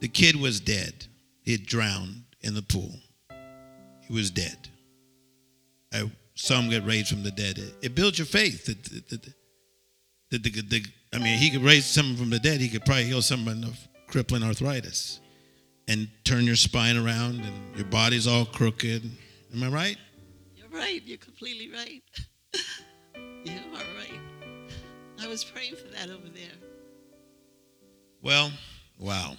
The kid was dead. He had drowned in the pool. He was dead. I saw him get raised from the dead. It, it builds your faith. That, that the, the, I mean, he could raise someone from the dead. He could probably heal someone of crippling arthritis and turn your spine around and your body's all crooked. Am I right? You're right. You're completely right. you are right. I was praying for that over there. Well, wow.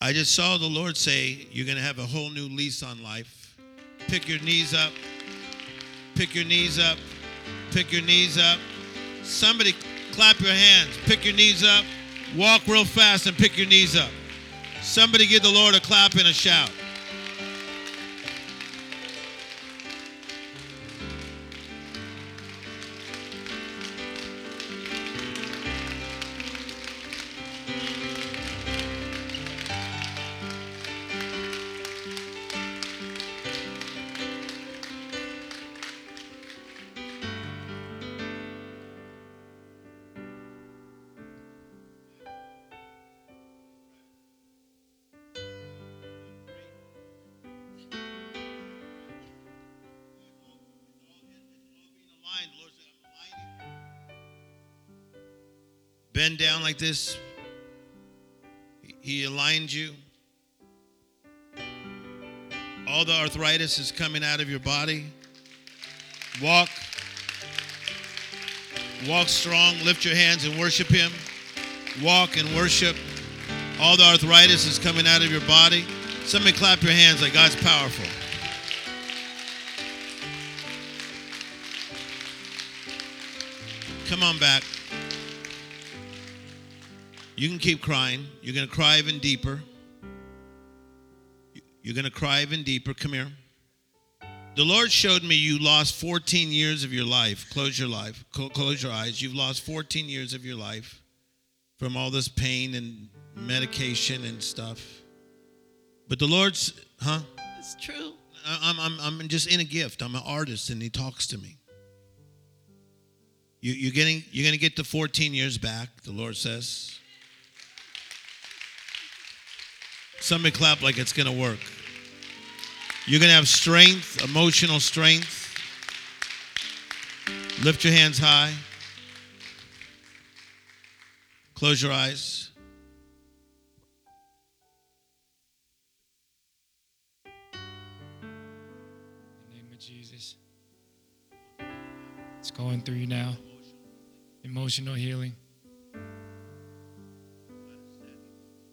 I just saw the Lord say, You're going to have a whole new lease on life. Pick your knees up. Pick your knees up. Pick your knees up. Somebody clap your hands. Pick your knees up. Walk real fast and pick your knees up. Somebody give the Lord a clap and a shout. Bend down like this. He aligned you. All the arthritis is coming out of your body. Walk. Walk strong. Lift your hands and worship Him. Walk and worship. All the arthritis is coming out of your body. Somebody clap your hands like God's powerful. Come on back. You can keep crying. You're going to cry even deeper. You're going to cry even deeper. Come here. The Lord showed me you lost 14 years of your life. Close your life. Close your eyes. You've lost 14 years of your life from all this pain and medication and stuff. But the Lord's, huh? It's true. I'm, I'm, I'm just in a gift. I'm an artist, and He talks to me. You, you're getting, you're going to get the 14 years back. The Lord says. Somebody clap like it's going to work. You're going to have strength, emotional strength. Lift your hands high. Close your eyes. In the name of Jesus. It's going through you now. Emotional healing.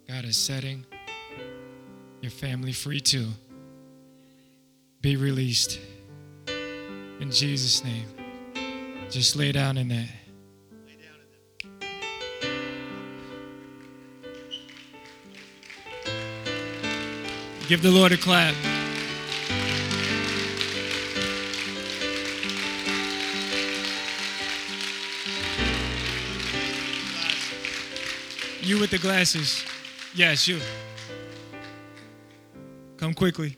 God is setting your family free too. Be released. In Jesus' name. Just lay down in that. Give the Lord a clap. You with the glasses. Yes, you. Come quickly.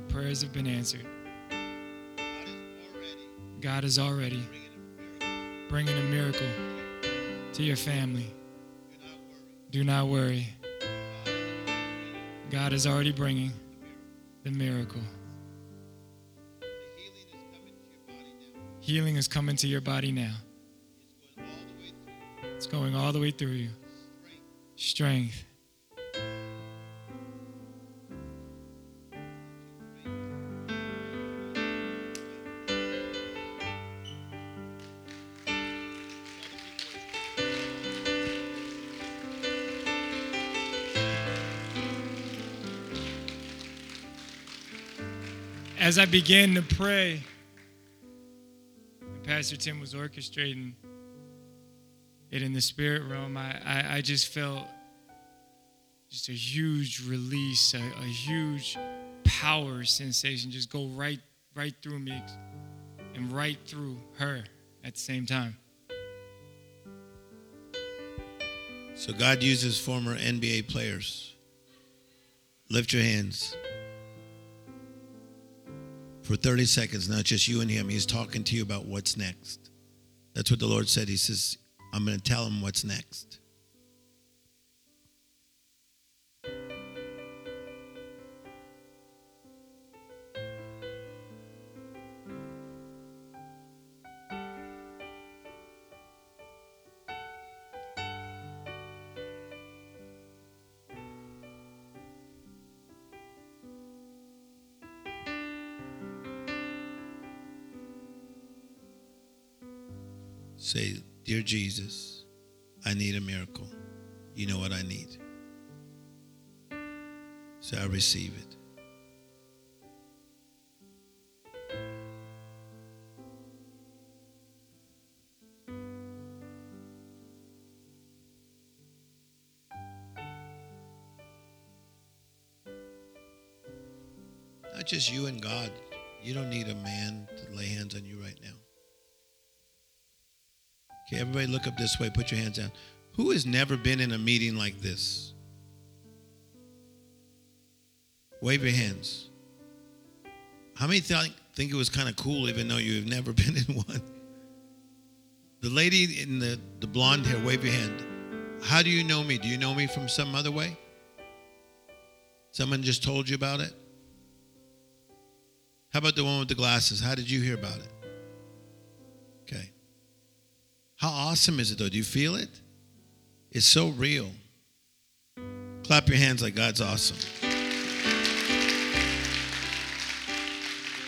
Prayers have been answered. God is already bringing a miracle. to your family. Do not worry. God is already bringing the miracle. healing is coming to your body now. Your. It's going all the way through you. Strength. As I began to pray, and Pastor Tim was orchestrating it in the spirit realm, I, I, I just felt just a huge release, a, a huge power sensation just go right right through me and right through her at the same time. So God uses former NBA players. Lift your hands. For 30 seconds, not just you and him. He's talking to you about what's next. That's what the Lord said. He says, I'm going to tell him what's next. Say, Dear Jesus, I need a miracle. You know what I need. So I receive it. Not just you and God. You don't need a man to lay hands on you right now. Okay, everybody look up this way. Put your hands down. Who has never been in a meeting like this? Wave your hands. How many think, think it was kind of cool even though you've never been in one? The lady in the, the blonde hair, wave your hand. How do you know me? Do you know me from some other way? Someone just told you about it? How about the one with the glasses? How did you hear about it? Okay. How awesome is it though? Do you feel it? It's so real. Clap your hands like God's awesome.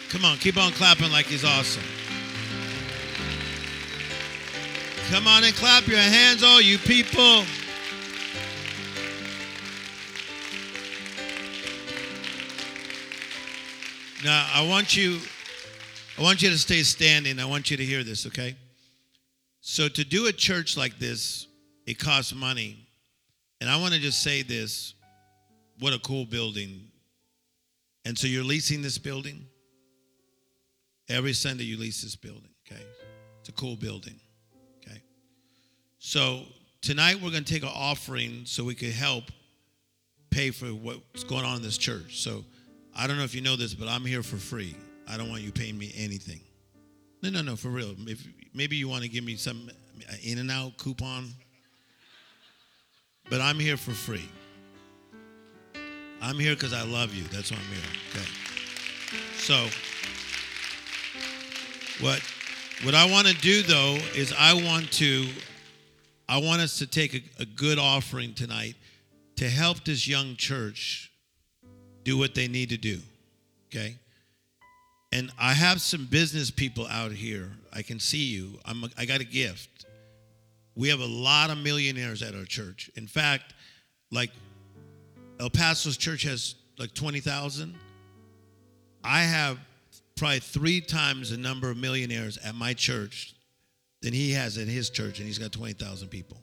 Come on, keep on clapping like He's awesome. Come on and clap your hands, all you people. Now, I want you I want you to stay standing. I want you to hear this, okay? So to do a church like this, it costs money. And I want to just say this, what a cool building. And so you're leasing this building? Every Sunday you lease this building, okay? It's a cool building. Okay. So tonight we're going to take an offering so we could help pay for what's going on in this church. So I don't know if you know this, but I'm here for free. I don't want you paying me anything. No, no, no, for real. If maybe you want to give me some in and out coupon, but I'm here for free. I'm here because I love you. That's why I'm here. Okay. So what what I want to do though is I want to I want us to take a, a good offering tonight to help this young church do what they need to do. Okay? And I have some business people out here. I can see you. I'm a, I got a gift. We have a lot of millionaires at our church. In fact, like El Paso's church has like 20,000. I have probably three times the number of millionaires at my church than he has at his church, and he's got 20,000 people.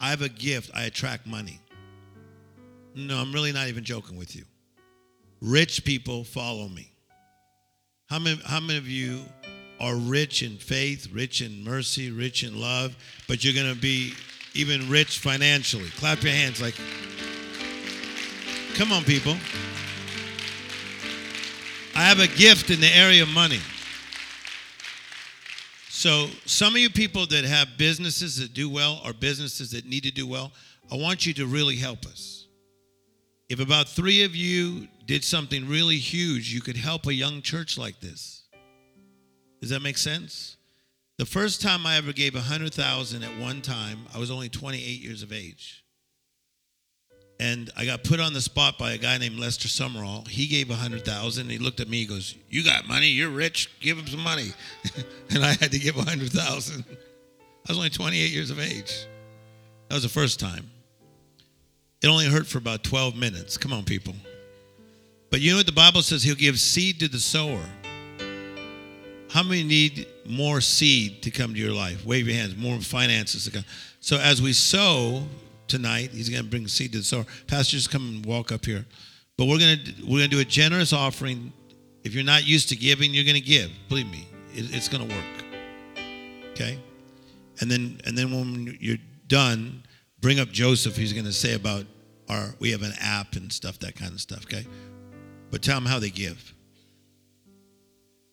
I have a gift, I attract money. No, I'm really not even joking with you. Rich people follow me. How many, how many of you are rich in faith, rich in mercy, rich in love, but you're going to be even rich financially? Clap your hands like, come on, people. I have a gift in the area of money. So, some of you people that have businesses that do well or businesses that need to do well, I want you to really help us. If about three of you did something really huge, you could help a young church like this. Does that make sense? The first time I ever gave a hundred thousand at one time, I was only 28 years of age. And I got put on the spot by a guy named Lester Sumrall. He gave a hundred thousand. He looked at me. He goes, "You got money. You're rich. Give him some money." and I had to give a hundred thousand. I was only 28 years of age. That was the first time. It only hurt for about 12 minutes. Come on, people. But you know what the Bible says? He'll give seed to the sower. How many need more seed to come to your life? Wave your hands. More finances to come. So as we sow tonight, he's going to bring seed to the sower. Pastor, just come and walk up here. But we're going to we're going to do a generous offering. If you're not used to giving, you're going to give. Believe me, it, it's going to work. Okay, and then and then when you're done, bring up Joseph. He's going to say about our we have an app and stuff, that kind of stuff. Okay, but tell them how they give.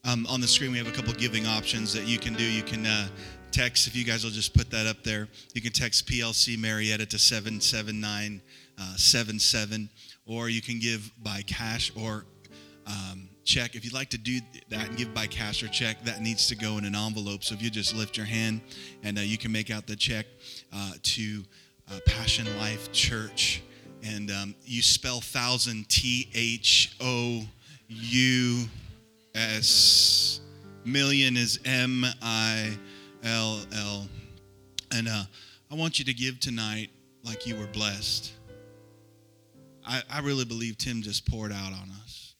Um, on the screen, we have a couple giving options that you can do. You can uh, text, if you guys will just put that up there, you can text PLC Marietta to 77977, or you can give by cash or um, check. If you'd like to do that and give by cash or check, that needs to go in an envelope. So if you just lift your hand and uh, you can make out the check uh, to uh, Passion Life Church. And um, you spell thousand T H O U S. Million is M I L L. And uh, I want you to give tonight like you were blessed. I, I really believe Tim just poured out on us.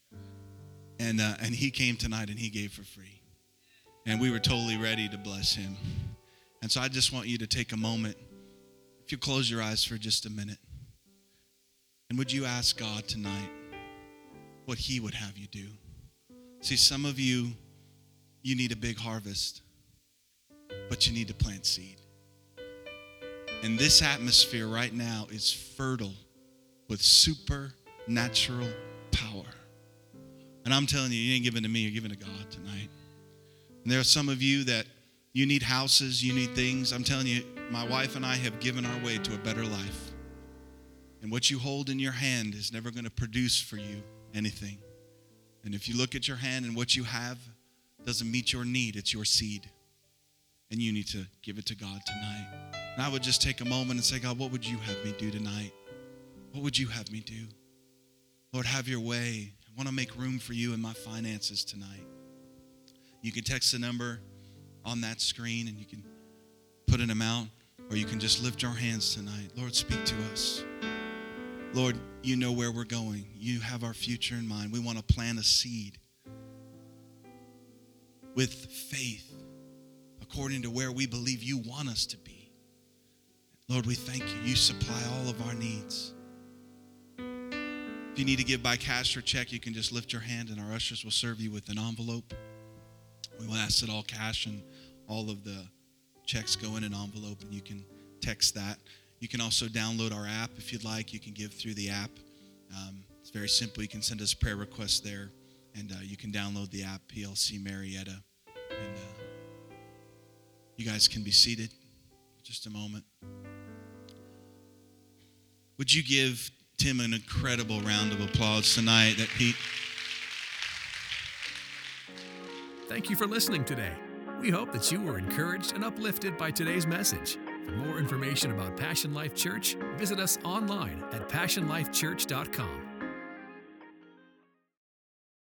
And, uh, and he came tonight and he gave for free. And we were totally ready to bless him. And so I just want you to take a moment. If you close your eyes for just a minute. And would you ask God tonight what he would have you do? See, some of you, you need a big harvest, but you need to plant seed. And this atmosphere right now is fertile with supernatural power. And I'm telling you, you ain't giving to me, you're giving to God tonight. And there are some of you that you need houses, you need things. I'm telling you, my wife and I have given our way to a better life. And what you hold in your hand is never going to produce for you anything. And if you look at your hand and what you have doesn't meet your need, it's your seed. And you need to give it to God tonight. And I would just take a moment and say, God, what would you have me do tonight? What would you have me do? Lord, have your way. I want to make room for you in my finances tonight. You can text the number on that screen and you can put an amount, or you can just lift your hands tonight. Lord, speak to us. Lord, you know where we're going. You have our future in mind. We want to plant a seed with faith according to where we believe you want us to be. Lord, we thank you. You supply all of our needs. If you need to give by cash or check, you can just lift your hand and our ushers will serve you with an envelope. We will ask that all cash and all of the checks go in an envelope and you can text that. You can also download our app if you'd like. You can give through the app. Um, it's very simple. You can send us prayer requests there, and uh, you can download the app, PLC Marietta. And uh, you guys can be seated just a moment. Would you give Tim an incredible round of applause tonight that Pete? Thank you for listening today. We hope that you were encouraged and uplifted by today's message. For more information about Passion Life Church, visit us online at passionlifechurch.com.